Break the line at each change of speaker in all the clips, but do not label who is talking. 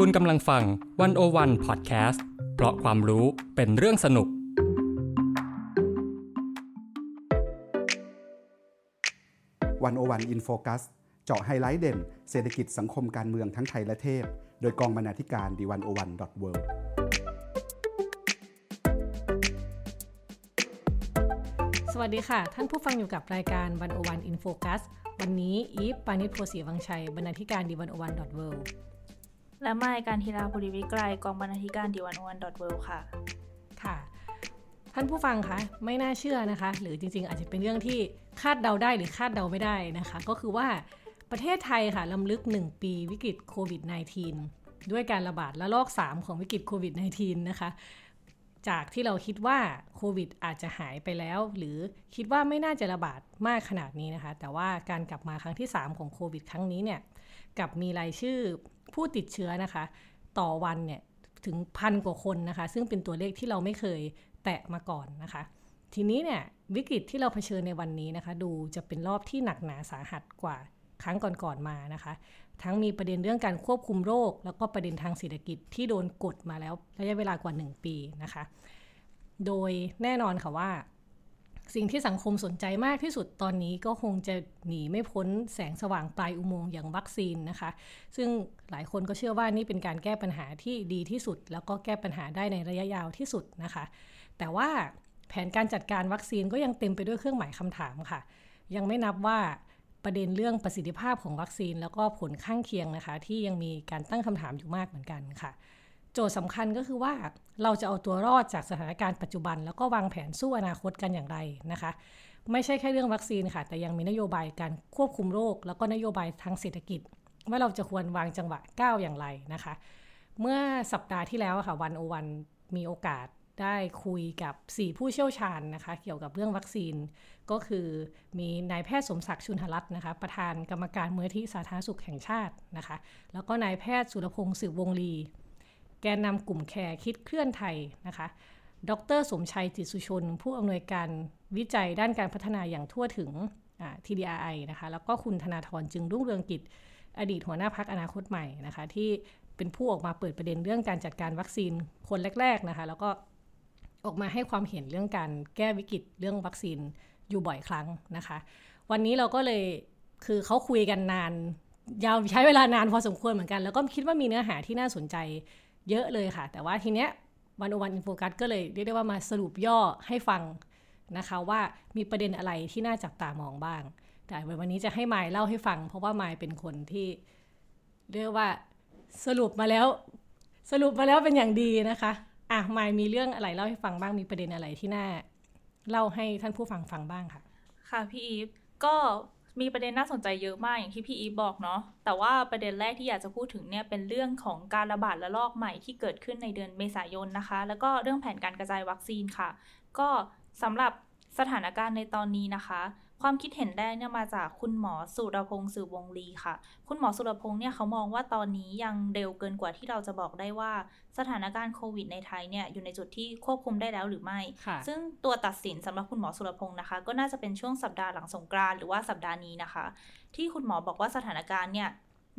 คุณกำลังฟัง One O One Podcast เพราะความรู้เป็นเรื่องสนุก
One O One In Focus เจาะไฮไลท์เด่น เศรษฐกิจสังคมการเมืองทั้งไทยและเทศโดยกองบรรณาธิการ The One O One dot World
สวัสดีค่ะ ท่านผู้ฟังอยู่กับรายการ One O One In Focusวันนี้อีฟปานิชโพสีวังชัยบรรณาธิการดีวันโอวันดอทเวิ
และไมการทีลาภูริวิกรยกองบรรณาธิการดีวันอวันดอทเวค่ะ
ค่ะ ท่านผู้ฟังคะไม่น่าเชื่อนะคะ หรือจริงๆ อาจจะเป็นเรื่องที่คาดเดาได้หรือคาดเดาไม่ได้นะคะ ก็คือว่าประเทศไทยค่ะลำลึก 1 ปีวิกฤตโควิด -19 ด้วยการระบาดระลอก 3 ของวิกฤตโควิด -19 นะคะ จากที่เราคิดว่าโควิดอาจจะหายไปแล้ว หรือคิดว่าไม่น่าจะระบาดมากขนาดนี้นะคะ แต่ว่าการกลับมาครั้งที่ 3 ของโควิด ครั้งนี้เนี่ยกับมีรายชื่อ ผู้ติดเชื้อนะคะ ต่อวันเนี่ยถึงพันกว่าคนนะคะ ซึ่งเป็นตัวเลขที่เราไม่เคยแตะมาก่อนนะคะ ทีนี้เนี่ยวิกฤตที่เราเผชิญในวันนี้นะคะ ดูจะเป็นรอบที่หนักหนาสาหัสกว่าครั้งก่อนๆมานะคะ ทั้งมีประเด็นเรื่องการควบคุมโรค แล้วก็ประเด็นทางเศรษฐกิจที่โดนกดมาแล้วระยะเวลากว่า 1 ปีนะคะ โดยแน่นอนค่ะว่า สิ่งที่สังคมสนใจมากที่สุดตอนนี้ก็คงจะหนีไม่พ้นแสงสว่างปลายอุโมงค์อย่างวัคซีนนะคะ ซึ่งหลายคนก็เชื่อว่านี่เป็นการแก้ปัญหาที่ดีที่สุด แล้วก็แก้ปัญหาได้ในระยะยาวที่สุดนะคะ แต่ว่าแผนการจัดการวัคซีนก็ยังเต็มไปด้วยเครื่องหมายคำถามค่ะ ยังไม่นับว่าประเด็นเรื่องประสิทธิภาพของวัคซีน แล้วก็ผลข้างเคียงนะคะ ที่ยังมีการตั้งคำถามอยู่มากเหมือนกันค่ะ โจทย์สำคัญก็คือว่าเราจะเอาตัวรอดจากสถานการณ์ปัจจุบัน แล้วก็วางแผนสู้อนาคตกันอย่างไรนะคะ ไม่ใช่แค่เรื่องวัคซีนค่ะ แต่ยังมีนโยบายการควบคุมโรค แล้วก็นโยบายทางเศรษฐกิจ ว่าเราจะควรวางจังหวะก้าวอย่างไรนะคะ เมื่อสัปดาห์ที่แล้วค่ะวันโอวันมีโอกาสได้คุยกับ 4 ผู้เชี่ยวชาญนะคะ เกี่ยวกับเรื่องวัคซีน ก็คือมีนายแพทย์สมศักดิ์ชุนหรัตน์นะคะ ประธานกรรมการมูลที่สาธารณสุขแห่งชาตินะคะ แล้วก็นายแพทย์สุรพงศ์สืบวงลี แกนนำกลุ่มแคร์คิดเคลื่อนไทยนะคะ ดรสมชัยจิตสุชน ผู้อำนวยการวิจัยด้านการพัฒนาอย่างทั่วถึง TDRI นะคะ แล้วก็คุณธนาธรจึงรุ่งเรืองกิจ อดีตหัวหน้าพักอนาคตใหม่นะคะ ที่เป็นผู้ออกมาเปิดประเด็นเรื่องการจัดการวัคซีนคนแรก ๆนะคะ แล้วก็ออกมาให้ความเห็นเรื่องการแก้วิกฤตเรื่องวัคซีนอยู่บ่อยครั้งนะคะ วันนี้เราก็เลยคือเขาคุยกันนานยาวใช้เวลานานพอสมควรเหมือนกัน แล้วก็คิดว่ามีเนื้อหาที่น่าสนใจ เยอะเลยค่ะ แต่ว่าทีเนี้ยวันอวันอินโฟกัสก็เลยเรียกได้ว่ามาสรุปย่อให้ฟังนะคะว่ามีประเด็นอะไรที่น่าจับตามองบ้าง แต่วันนี้จะให้ไมายเล่าให้ฟัง เพราะว่าไมายเป็นคนที่เรียกว่าสรุปมาแล้ว สรุปมาแล้วเป็นอย่างดีนะคะอะไมายมีเรื่องอะไรเล่าให้ฟังบ้างมีประเด็นอะไรที่น่าเล่าให้ท่านผู้ฟังฟังบ้างค่ะ
ค่ะพี่อีฟก็ มีประเด็นน่าสนใจเยอะมากอย่างที่พี่อีบอกเนาะแต่ว่าประเด็นแรกที่อยากจะพูดถึงเนี่ยเป็นเรื่องของการระบาดระลอกใหม่ที่เกิดขึ้นในเดือนเมษายนนะคะ แล้วก็เรื่องแผนการกระจายวัคซีนค่ะ ก็สำหรับสถานการณ์ในตอนนี้นะคะ ความคิดเห็นแรกเนี่ยมาจากคุณหมอสุรพงศ์สืบวงลีค่ะ คุณหมอสุรพงศ์เนี่ยเขามองว่าตอนนี้ยังเร็วเกินกว่าที่เราจะบอกได้ว่า สถานการณ์โควิดในไทยเนี่ยอยู่ในจุดที่ควบคุมได้แล้วหรือไม่ ซึ่งตัวตัดสินสำหรับคุณหมอสุรพงศ์นะคะ ก็น่าจะเป็นช่วงสัปดาห์หลังสงกรานต์หรือว่าสัปดาห์นี้นะคะ ที่คุณหมอบอกว่าสถานการณ์เนี่ย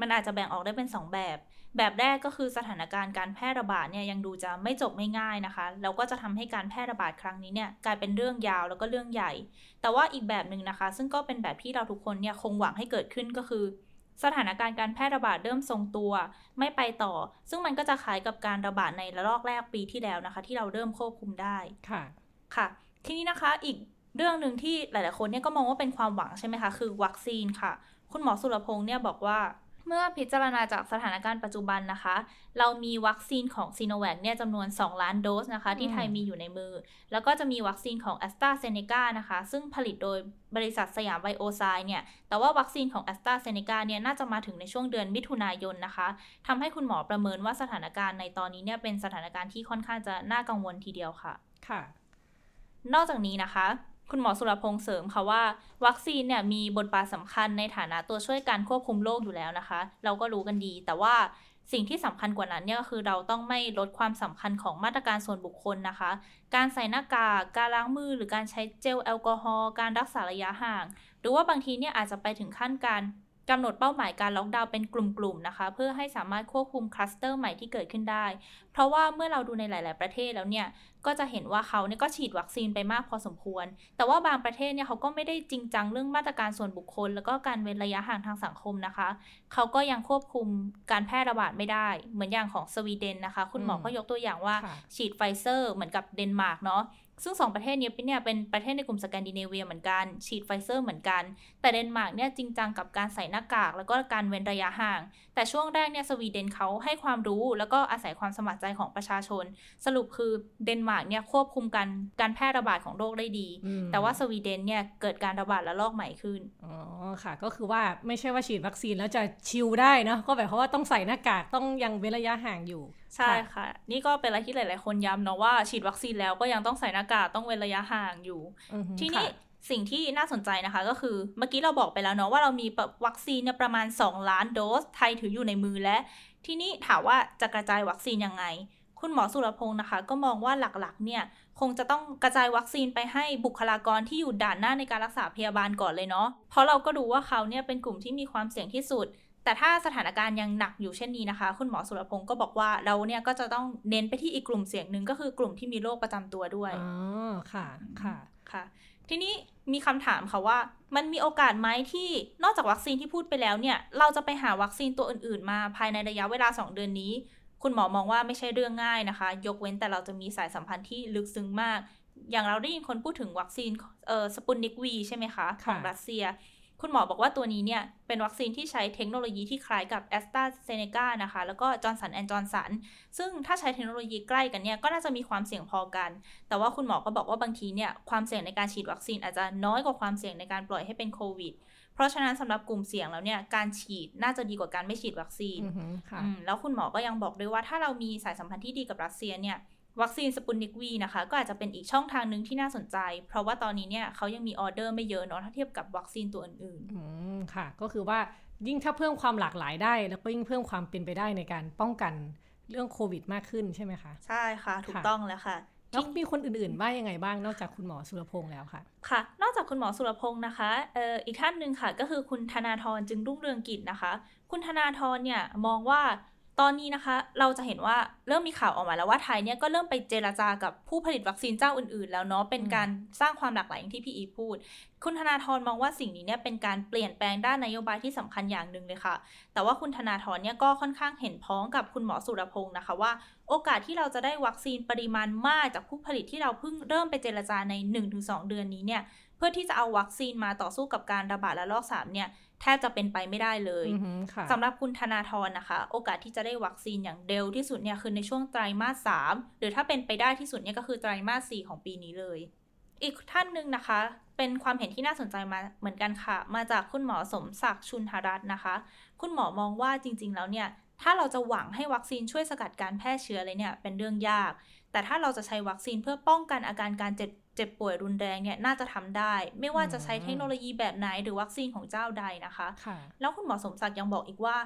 มันอาจจะแบ่งออกได้เป็น 2 แบบ แบบแรกก็คือสถานการณ์การแพร่ระบาดเนี่ยยังดูจะไม่จบไม่ง่ายนะคะ แล้วก็จะทำให้การแพร่ระบาดครั้งนี้เนี่ยกลายเป็นเรื่องยาวแล้วก็เรื่องใหญ่ แต่ว่าอีกแบบหนึ่งนะคะ ซึ่งก็เป็นแบบที่เราทุกคนเนี่ยคงหวังให้เกิดขึ้นก็คือ สถานการณ์การแพร่ระบาดเริ่มทรงตัว ไม่ไปต่อ ซึ่งมันก็จะคล้ายกับการระบาดในระลอกแรกปีที่แล้วนะคะ ที่เราเริ่มควบคุมได้
ค่ะ
ค่ะ ทีนี้นะคะอีกเรื่องหนึ่งที่หลาย ๆ คนเนี่ยก็มองว่าเป็นความหวังใช่ไหมคะคือวัคซีนค่ะ คุณหมอสุรพงษ์เนี่ยบอกว่า เมื่อพิจารณาจากสถานการณ์ปัจจุบันนะคะ เรามีวัคซีนของซีโนแวคเนี่ยจำนวน 2 ล้านโดสนะคะ ที่ไทยมีอยู่ในมือ แล้วก็จะมีวัคซีนของแอสตราเซเนกานะคะ ซึ่งผลิตโดยบริษัทสยามไบโอไซน์เนี่ย แต่ว่าวัคซีนของแอสตราเซเนกาเนี่ยน่าจะมาถึงในช่วงเดือนมิถุนายนนะคะทำให้คุณหมอประเมินว่าสถานการณ์ในตอนนี้เนี่ยเป็นสถานการณ์ที่ค่อนข้างจะน่ากังวลทีเดียวค่ะ
ค่ะ
นอกจากนี้นะคะ คุณหมอสุรพงษ์เสริมค่ะว่า วัคซีนเนี่ยมีบทบาทสำคัญในฐานะตัวช่วยการควบคุมโรคอยู่แล้วนะคะ เราก็รู้กันดี แต่ว่าสิ่งที่สำคัญกว่านั้นเนี่ยก็คือเราต้องไม่ลดความสำคัญของมาตรการส่วนบุคคลนะคะ การใส่หน้ากากการล้างมือ หรือการใช้เจลแอลกอฮอล์การรักษาระยะห่าง หรือว่าบางทีเนี่ยอาจจะไปถึงขั้นการกำหนดเป้าหมายการล็อกดาวน์เป็นกลุ่มๆนะคะ เพื่อให้สามารถควบคุมคลัสเตอร์ใหม่ที่เกิดขึ้นได้ เพราะว่าเมื่อเราดูในหลาย ๆ ประเทศแล้วเนี่ย ก็จะเห็นว่าเขาเนี่ยก็ฉีดวัคซีนไปมากพอสมควร แต่ว่าบางประเทศเนี่ยเขาก็ไม่ได้จริงจังเรื่องมาตรการส่วนบุคคล แล้วก็การเว้นระยะห่างทางสังคมนะคะ เขาก็ยังควบคุมการแพร่ระบาดไม่ได้ เหมือนอย่างของสวีเดนนะคะ คุณหมอก็ยกตัวอย่างว่าฉีดไฟเซอร์เหมือนกับเดนมาร์กเนาะ ซึ่งสองประเทศนี้เนี่ยเป็นประเทศในกลุ่มสแกนดิเนเวียเหมือนกัน ฉีดไฟเซอร์เหมือนกัน แต่เดนมาร์กเนี่ยจริงจังกับการใส่หน้ากาก แล้วก็การเว้นระยะห่าง แต่ช่วงแรกเนี่ยสวีเดนเขาให้ความรู้ แล้วก็อาศัยความสมัครใจของประชาชน สรุปคือเดนมาร์กเนี่ยควบคุมการการแพร่ระบาดของโรคได้ดี แต่ว่าสวีเดนเนี่ยเกิดการระบาดระลอกใหม่ขึ้น
อ๋อค่ะ ก็คือว่าไม่ใช่ว่าฉีดวัคซีนแล้วจะชิลได้นะก็แบบเพราะว่าต้องใส่หน้ากากต้องยังเว้นระยะห่างอยู่
ใช่ค่ะ นี่ก็เป็นอะไรที่หลาย ๆ คนย้ำเนาะว่าฉีดวัคซีนแล้วก็ยังต้องใส่หน้ากากต้องเว้นระยะห่างอยู่ ทีนี้สิ่งที่น่าสนใจนะคะก็คือเมื่อกี้เราบอกไปแล้วเนาะว่าเรามีวัคซีนเนี่ยประมาณ 2 ล้านโดส ไทยถืออยู่ในมือและทีนี้ถามว่าจะกระจายวัคซีนยังไง คุณหมอสุรพงศ์นะคะ ก็มองว่าหลัก ๆ เนี่ย คงจะต้องกระจายวัคซีนไปให้บุคลากรที่อยู่ด่านหน้าในการรักษาพยาบาลก่อนเลยเนาะเพราะเราก็รู้ว่าเขาเนี่ยเป็นกลุ่มที่มีความเสี่ยงที่สุด แต่ถ้าสถานการณ์ยังหนักอยู่เช่นนี้นะคะ คุณหมอสุรพงศ์ก็บอกว่าเราเนี่ยก็จะต้องเน้นไปที่อีกกลุ่มเสี่ยงหนึ่งก็คือกลุ่มที่มีโรคประจำตัวด้วย
อ๋อค่ะค่ะ
ค่ะ ทีนี้มีคำถามค่ะว่า มันมีโอกาสไหมที่นอกจากวัคซีนที่พูดไปแล้วเนี่ย เราจะไปหาวัคซีนตัวอื่น ๆ มาภายในระยะเวลา 2 เดือนนี้ คุณหมอมองว่าไม่ใช่เรื่องง่ายนะคะ ยกเว้นแต่เราจะมีสายสัมพันธ์ที่ลึกซึ้งมาก อย่างเราได้ยินคนพูดถึงวัคซีนเอ่อสปุนนิกวีใช่ไหมคะของรัสเซีย คุณหมอบอกว่าตัวนี้เนี่ย เป็นวัคซีนที่ใช้เทคโนโลยีที่คล้ายกับแอสตราเซเนกานะคะ แล้วก็จอห์นสันแอนด์จอห์นสันซึ่งถ้าใช้เทคโนโลยีใกล้กันเนี่ย ก็น่าจะมีความเสี่ยงพอกัน แต่ว่าคุณหมอก็บอกว่าบางทีเนี่ย ความเสี่ยงในการฉีดวัคซีนอาจจะน้อยกว่าความเสี่ยงในการปล่อยให้เป็นโควิด เพราะฉะนั้นสำหรับกลุ่มเสี่ยงแล้วเนี่ย การฉีดน่าจะดีกว่าการไม่ฉีดวัคซีนแล้วคุณหมอก็ยังบอกด้วยว่าถ้าเรามีสายสัมพันธ์ที่ดีกับรัสเซียเนี่ย วัคซีนสปุตนิกวีนะคะ ก็อาจจะเป็นอีกช่องทางหนึ่งที่น่าสนใจ เพราะว่าตอนนี้เนี่ยเขายังมีออเดอร์ไม่เยอะเนาะถ้าเทียบกับวัคซีนตัวอื่น
ๆอืมค่ะ ก็คือว่ายิ่งถ้าเพิ่มความหลากหลายได้ แล้วก็ยิ่งเพิ่มความเป็นไปได้ในการป้องกันเรื่องโควิดมากขึ้นใช่ไหมคะ
ใช่ค่ะ ถูกต้องแล้วค่ะ
แล้วมีคนอื่นๆว่ายังไงบ้างนอกจากคุณหมอสุรพงษ์แล้วค่ะ
ค่ะ นอกจากคุณหมอสุรพงษ์นะคะเอ่ออีกท่านหนึ่งค่ะ ก็คือคุณธนาธรจึงรุ่งเรืองกิจนะคะ คุณธนาธรเนี่ยมองว่า ตอนนี้นะคะ เราจะเห็นว่าเริ่มมีข่าวออกมาแล้วว่าไทยเนี่ยก็เริ่มไปเจราจากับผู้ผลิตวัคซีนเจ้าอื่นๆ แล้วเนาะเป็นการสร้างความหลากหลายอย่างที่พี่อีพูด คุณธนาธรมองว่าสิ่งนี้เนี่ยเป็นการเปลี่ยนแปลงด้านนโยบายที่สำคัญอย่างหนึ่งเลยค่ะ แต่ว่าคุณธนาธรเนี่ยก็ค่อนข้างเห็นพ้องกับคุณหมอสุรพงศ์นะคะว่า โอกาสที่เราจะได้วัคซีนปริมาณมากจากผู้ผลิตที่เราเพิ่งเริ่มไปเจรจาใน 1-2 เดือนนี้เนี่ยเพื่อที่จะเอาวัคซีนมาต่อสู้กับการระบาดระลอกสามเนี่ย แทบจะเป็นไปไม่ได้เลยสำหรับคุณธนาธรนะคะ โอกาสที่จะได้วัคซีนอย่างเร็วที่สุดเนี่ยคือในช่วงไตรมาสสามหรือถ้าเป็นไปได้ที่สุดเนี่ยก็คือไตรมาสสี่ของปีนี้เลย อีกท่านหนึ่งนะคะ เป็นความเห็นที่น่าสนใจมาเหมือนกันค่ะ มาจากคุณหมอสมศักดิ์ชุนหรัตน์นะคะ คุณหมอมองว่าจริง ๆ แล้วเนี่ยถ้าเราจะหวังให้วัคซีนช่วยสกัดการแพร่เชื้อเลยเนี่ยเป็นเรื่องยาก แต่ถ้าเราจะใช้วัคซีนเพื่อป้องกันอาการการเจ็บ เจ็บป่วยรุนแรงเนี่ยน่าจะทำได้ ไม่ว่าจะใช้เทคโนโลยีแบบไหนหรือวัคซีนของเจ้าใดนะคะคะแล้วคุณหมอสมศักดิ์ยังบอกอีกว่า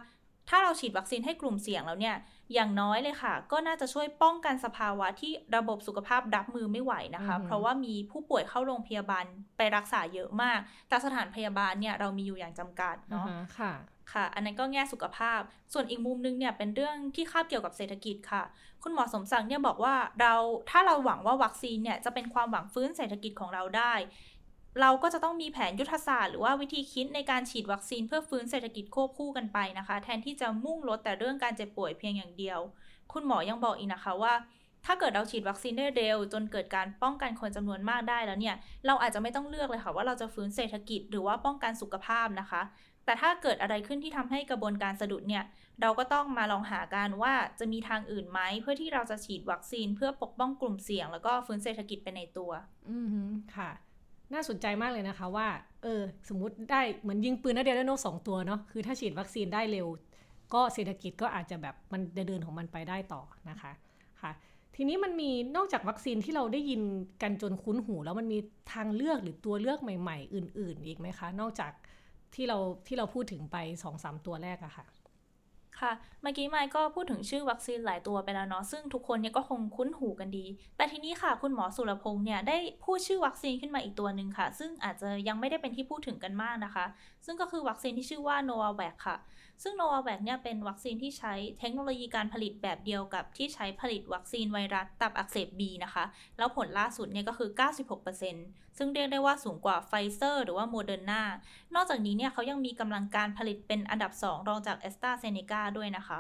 ถ้าเราฉีดวัคซีนให้กลุ่มเสี่ยงแล้วเนี่ยอย่างน้อยเลยค่ะ ก็น่าจะช่วยป้องกันสภาวะที่ระบบสุขภาพรับมือไม่ไหวนะคะ เพราะว่ามีผู้ป่วยเข้าโรงพยาบาลไปรักษาเยอะมาก แต่สถานพยาบาลเนี่ยเรามีอยู่อย่างจำกัดเนาะ
ค่ะ
ค่ะ อันนั้นก็แง่สุขภาพ ส่วนอีกมุมนึงเนี่ยเป็นเรื่องที่คาบเกี่ยวกับเศรษฐกิจค่ะ คุณหมอสมศักดิ์เนี่ยบอกว่าเราถ้าเราหวังว่าวัคซีนเนี่ยจะเป็นความหวังฟื้นเศรษฐกิจของเราได้ เราก็จะต้องมีแผนยุทธศาสตร์หรือว่าวิธีคิดในการฉีดวัคซีนเพื่อฟื้นเศรษฐกิจควบคู่กันไปนะคะ แทนที่จะมุ่งลดแต่เรื่องการเจ็บป่วยเพียงอย่างเดียว คุณหมอยังบอกอีกนะคะว่าถ้าเกิดเราฉีดวัคซีนได้เร็ว จนเกิดการป้องกันคนจำนวนมากได้แล้วเนี่ย เราอาจจะไม่ต้องเลือกเลยค่ะว่าเราจะฟื้นเศรษฐกิจหรือว่าป้องกันสุขภาพนะคะ แต่ถ้าเกิดอะไรขึ้นที่ทำให้กระบวนการสะดุดเนี่ย เราก็ต้องมาลองหากันว่าจะมีทางอื่นไหม เพื่อที่เราจะฉีดวัคซีนเพื่อปกป้องกลุ่มเสี่ยง แล้วก็ฟื้นเศรษฐกิจไปในตัว
อืมค่ะ น่าสนใจมากเลยนะคะว่า เออ สมมติได้เหมือนยิงปืนนัดเดียวได้นกสองตัวเนาะ คือถ้าฉีดวัคซีนได้เร็ว ก็เศรษฐกิจก็อาจจะแบบมันเดินของมันไปได้ต่อนะคะ ค่ะทีนี้มันมีนอกจากวัคซีนที่เราได้ยินกันจนคุ้นหู แล้วมันมีทางเลือกหรือตัวเลือกใหม่ ๆ อื่น ๆ อีกไหมคะ นอกจาก ที่เราที่เราพูดถึงไปสองสามตัวแรกอะค่ะ
ค่ะ เมื่อกี้ไมค์ก็พูดถึงชื่อวัคซีนหลายตัวไปแล้วเนาะซึ่งทุกคนเนี่ยก็คงคุ้นหูกันดี แต่ทีนี้ค่ะ คุณหมอสุรพงษ์เนี่ยได้พูดชื่อวัคซีนขึ้นมาอีกตัวหนึ่งค่ะ ซึ่งอาจจะยังไม่ได้เป็นที่พูดถึงกันมากนะคะ ซึ่งก็คือวัคซีนที่ชื่อว่าโนวาแวกซ์ค่ะ ซึ่งโนวาแวกซ์เนี่ยเป็นวัคซีนที่ใช้เทคโนโลยีการผลิตแบบเดียวกับที่ใช้ผลิตวัคซีนไวรัสตับอักเสบบีนะคะ แล้วผลล่าสุดเนี่ยก็คือ 96%ซึ่งเรียกได้ว่าสูงกว่าไฟเซอร์หรือว่าโมเดอร์นานอกจากนี้เนี่ยเขายังมีกำลังการผลิตเป็นอันดับ 2 รองจากแอสตราเซเนกาด้วยนะคะ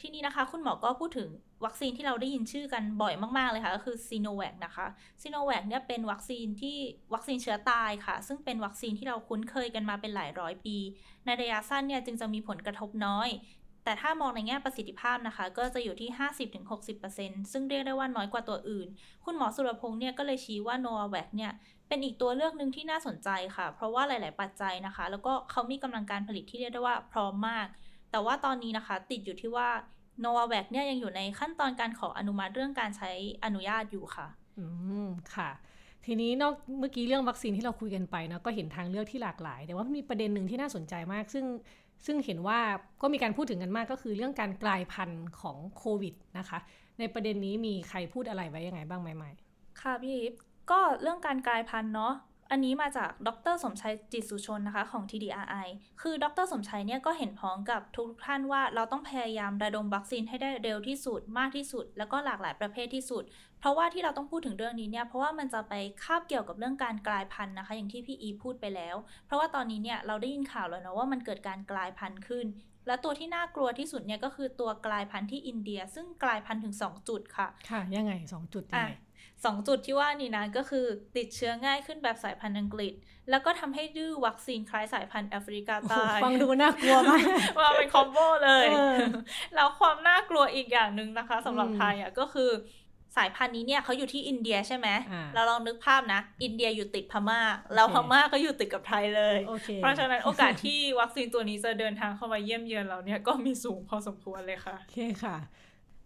ทีนี้นะคะ คุณหมอก็พูดถึงวัคซีนที่เราได้ยินชื่อกันบ่อยมาก ๆ เลยค่ะ ก็คือซีโนแวคนะคะซีโนแวคเนี่ยเป็นวัคซีนที่วัคซีนเชื้อตายค่ะ ซึ่งเป็นวัคซีนที่เราคุ้นเคยกันมาเป็นหลายร้อยปี ในระยะสั้นเนี่ยจึงจะมีผลกระทบน้อย แต่ถ้ามองในแง่ประสิทธิภาพนะคะ ก็จะอยู่ที่ 50-60%ซึ่งเรียกได้ว่าน้อยกว่าตัวอื่น คุณหมอสุรพงษ์เนี่ยก็เลยชี้ว่าโนวาแวคเนี่ยเป็นอีกตัวเลือกหนึ่งที่น่าสนใจค่ะ เพราะว่าหลาย ๆ ปัจจัยนะคะ แล้วก็เขามีกำลังการผลิตที่เรียกได้ว่าพร้อมมาก แต่ว่าตอนนี้นะคะ ติดอยู่ที่ว่าโนวาแวคเนี่ยยังอยู่ในขั้นตอนการขออนุมัติเรื่องการใช้อนุญาตอยู่ค่ะ
อืม ค่ะ ทีนี้นอกเมื่อกี้เรื่องวัคซีนที่เราคุยกันไปนะก็เห็นทางเลือกที่หลากหลาย แต่ว่ามีประเด็นหนึ่งที่น่าสนใจมาก ซึ่งซึ่งเห็นว่าก็มีการพูดถึงกันมากก็คือเรื่องการกลายพันธุ์ของโควิดนะคะ ในประเด็นนี้มีใครพูดอะไรไว้ยังไงบ้างไหมไหม
ค่ะพี่อิฟก็เรื่องการกลายพันธุ์เนาะ อันนี้มาจากดรสมชัยจิตสุชนนะคะของ TDRI คือดรสมชัยเนี่ยก็เห็นพ้องกับทุกท่านว่าเราต้องพยายามระดมวัคซีนให้ได้เร็วที่สุดมากที่สุด แล้วก็หลากหลายประเภทที่สุด เพราะว่าที่เราต้องพูดถึงเรื่องนี้เนี่ยเพราะว่ามันจะไปคาบเกี่ยวกับเรื่องการกลายพันธุ์นะคะ อย่างที่พี่อีพูดไปแล้ว เพราะว่าตอนนี้เนี่ยเราได้ยินข่าวแล้วนะว่ามันเกิดการกลายพันธุ์ขึ้น และตัวที่น่ากลัวที่สุดเนี่ยก็คือตัวกลายพันธุ์ที่อินเดีย ซึ่งกลายพันธุ์ถึง 2 จุดค่ะ
ค่ะยังไงสองจุดยังไง
สองจุดที่ว่านี่นะก็คือติดเชื้อง่ายขึ้นแบบสายพันธุ์อังกฤษ แล้วก็ทำให้ดื้อวัคซีนคล้ายสายพันธุ์แอฟริกาใต้
ฟังดูน่ากลัวมาก
มาเป็นคอมโบเลย
เออ
แล้วความน่ากลัวอีกอย่างหนึ่งนะคะสำหรับ
อืม
ไทยอะก็คือสายพันธุ์นี้เนี่ยเขาอยู่ที่อินเดียใช่ไหม
อ่า
เราลองนึกภาพนะ อินเดียอยู่ติดพม่า แล้วพม่าก็อยู่ติดกับไทยเลย
โอเค
เพราะฉะนั้นโอกาสที่วัคซีนตัวนี้จะเดินทางเข้ามาเยี่ยมเยือนเราเนี่ยก็มีสูงพอสมควรเลยค่ะ
โอเคค่ะ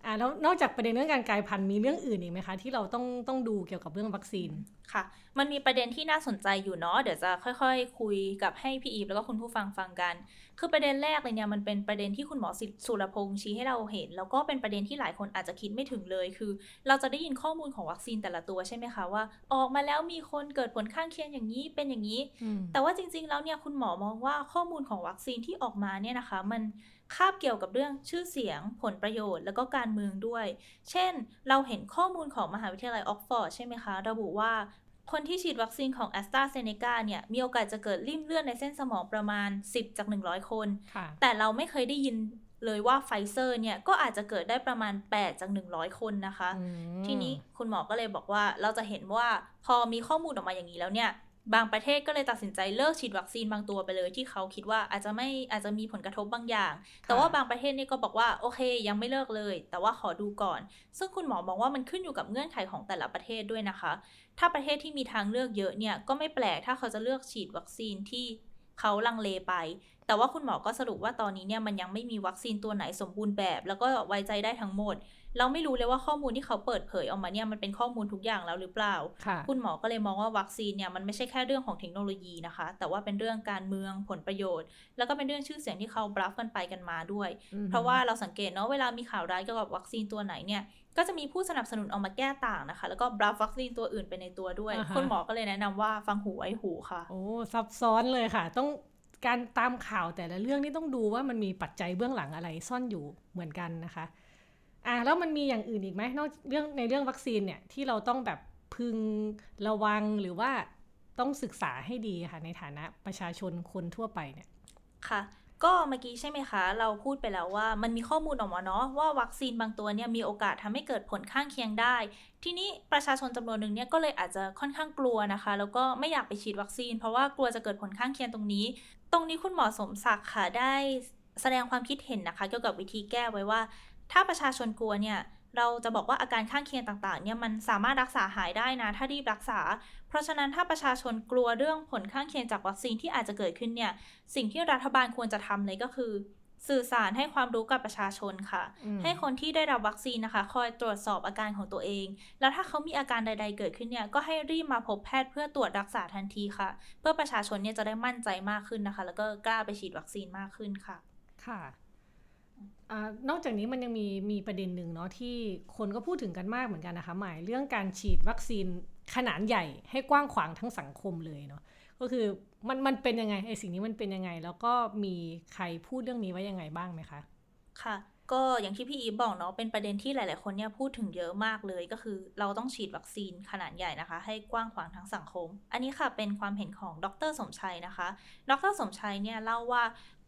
อ่าแล้วนอกจากประเด็นเรื่องการกลายพันธุ์มีเรื่องอื่นอีกไหมคะ ที่เราต้องต้องดูเกี่ยวกับเรื่องวัคซีน
ค่ะ มันมีประเด็นที่น่าสนใจอยู่เนาะเดี๋ยวจะค่อย ๆ คุยกับให้พี่อีฟแล้วก็คุณผู้ฟังฟังกัน คือประเด็นแรกเลยเนี่ยมันเป็นประเด็นที่คุณหมอสิสุรพงษ์ชี้ให้เราเห็น แล้วก็เป็นประเด็นที่หลายคนอาจจะคิดไม่ถึงเลย คือ เราจะได้ยินข้อมูลของวัคซีนแต่ละตัวใช่ไหมคะว่า ออกมาแล้วมีคนเกิดผลข้างเคียงอย่างนี้เป็นอย่างนี้
อืม
แต่ว่าจริง ๆ แล้วเนี่ยคุณหมอมองว่าข้อมูลของวัคซีนที่ออกมาเนี่ยนะคะ มัน คาบเกี่ยวกับเรื่องชื่อเสียง ผลประโยชน์ แล้วก็การเมืองด้วย เช่น เราเห็นข้อมูลของมหาวิทยาลัยออกฟอร์ดใช่ไหมคะ ระบุว่าคนที่ฉีดวัคซีนของแอสตราเซเนกาเนี่ย มีโอกาสจะเกิดริ่มเลือดในเส้นสมองประมาณ 10 จาก 100 คน
ค่ะ
แต่เราไม่เคยได้ยินเลยว่าไฟเซอร์เนี่ย ก็อาจจะเกิดได้ประมาณ 8 จาก 100 คนนะคะ
อืม
ทีนี้คุณหมอก็เลยบอกว่าเราจะเห็นว่าพอมีข้อมูลออกมาอย่างนี้แล้วเนี่ย บางประเทศก็เลยตัดสินใจเลิกฉีดวัคซีนบางตัวไปเลยที่เขาคิดว่าอาจจะไม่อาจจะมีผลกระทบบางอย่าง แต่ว่าบางประเทศเนี่ยก็บอกว่าโอเค ยังไม่เลิกเลย แต่ว่าขอดูก่อน ซึ่งคุณหมอมองว่ามันขึ้นอยู่กับเงื่อนไขของแต่ละประเทศด้วยนะคะ ถ้าประเทศที่มีทางเลือกเยอะเนี่ยก็ไม่แปลกถ้าเขาจะเลือกฉีดวัคซีนที่เขาลังเลไป แต่ว่าคุณหมอก็สรุปว่าตอนนี้เนี่ยมันยังไม่มีวัคซีนตัวไหนสมบูรณ์แบบ แล้วก็ไว้ใจได้ทั้งหมด เราไม่รู้เลยว่าข้อมูลที่เขาเปิดเผยออกมาเนี่ยมันเป็นข้อมูลทุกอย่างแล้วหรือเปล่า
ค่ะ
คุณหมอก็เลยมองว่าวัคซีนเนี่ยมันไม่ใช่แค่เรื่องของเทคโนโลยีนะคะ แต่ว่าเป็นเรื่องการเมืองผลประโยชน์ แล้วก็เป็นเรื่องชื่อเสียงที่เขาบลัฟกันไปกันมาด้วย
อืม
เพราะว่าเราสังเกตเนาะเวลามีข่าวร้ายเกี่ยวกับวัคซีนตัวไหนเนี่ยก็จะมีผู้สนับสนุนออกมาแก้ต่างนะคะ แล้วก็บลัฟวัคซีนตัวอื่นไปในตัวด้วย
อ่าฮะ
คุณหมอก็เลยแนะนำว่าฟังหูไว้หูค่ะ
โอ้ซับซ้อนเลยค่ะ ต้องการตามข่าวแต่ละเรื่องนี่ต้องดูว่ามันมีปัจจัยเบื้องหลังอะไรซ่อนอยู่เหมือนกันนะคะ อ่าแล้วมันมีอย่างอื่นอีกไหมนอกเรื่องในเรื่องวัคซีนเนี่ยที่เราต้องแบบพึงระวังหรือว่าต้องศึกษาให้ดีค่ะในฐานะประชาชนคนทั่วไปเนี่ย
ค่ะ ก็เมื่อกี้ใช่ไหมคะ เราพูดไปแล้วว่ามันมีข้อมูลออกมาเนาะว่าวัคซีนบางตัวเนี่ยมีโอกาสทำให้เกิดผลข้างเคียงได้ ทีนี้ประชาชนจำนวนหนึ่งเนี่ยก็เลยอาจจะค่อนข้างกลัวนะคะ แล้วก็ไม่อยากไปฉีดวัคซีน เพราะว่ากลัวจะเกิดผลข้างเคียงตรงนี้ ตรงนี้คุณหมอสมศักดิ์ค่ะได้แสดงความคิดเห็นนะคะ เกี่ยวกับวิธีแก้ไว้ว่า ถ้าประชาชนกลัวเนี่ยเราจะบอกว่าอาการข้างเคียงต่างๆ เนี่ยมันสามารถรักษาหายได้นะ ถ้ารีบรักษา เพราะฉะนั้นถ้าประชาชนกลัวเรื่องผลข้างเคียงจากวัคซีนที่อาจจะเกิดขึ้นเนี่ย สิ่งที่รัฐบาลควรจะทำเลยก็คือ สื่อสารให้ความรู้กับประชาชนค่ะ
อืม
ให้คนที่ได้รับวัคซีนนะคะ คอยตรวจสอบอาการของตัวเอง แล้วถ้าเขามีอาการใด ๆ เกิดขึ้นเนี่ย ก็ให้รีบมาพบแพทย์เพื่อตรวจรักษาทันทีค่ะ เพื่อประชาชนเนี่ยจะได้มั่นใจมากขึ้นนะคะ แล้วก็กล้าไปฉีดวัคซีนมากขึ้นค่ะ
ค่ะ นอกจากนี้มันยังมีมีประเด็นหนึ่งเนาะที่คนก็พูดถึงกันมากเหมือนกันนะคะหมายเรื่องการฉีดวัคซีนขนาดใหญ่ให้กว้างขวางทั้งสังคมเลยเนาะก็คือมันมันเป็นยังไงไอสิ่งนี้มันเป็นยังไง แล้วก็มีใครพูดเรื่องนี้ไว้ยังไงบ้างไหมคะ
ค่ะ ก็อย่างที่พี่อีบอกเนาะเป็นประเด็นที่หลาย ๆ คนเนี่ยพูดถึงเยอะมากเลยก็คือ เราต้องฉีดวัคซีนขนาดใหญ่นะคะ ให้กว้างขวางทั้งสังคม อันนี้ค่ะเป็นความเห็นของดรสมชัยนะคะ ดรสมชัยเนี่ยเล่าว่า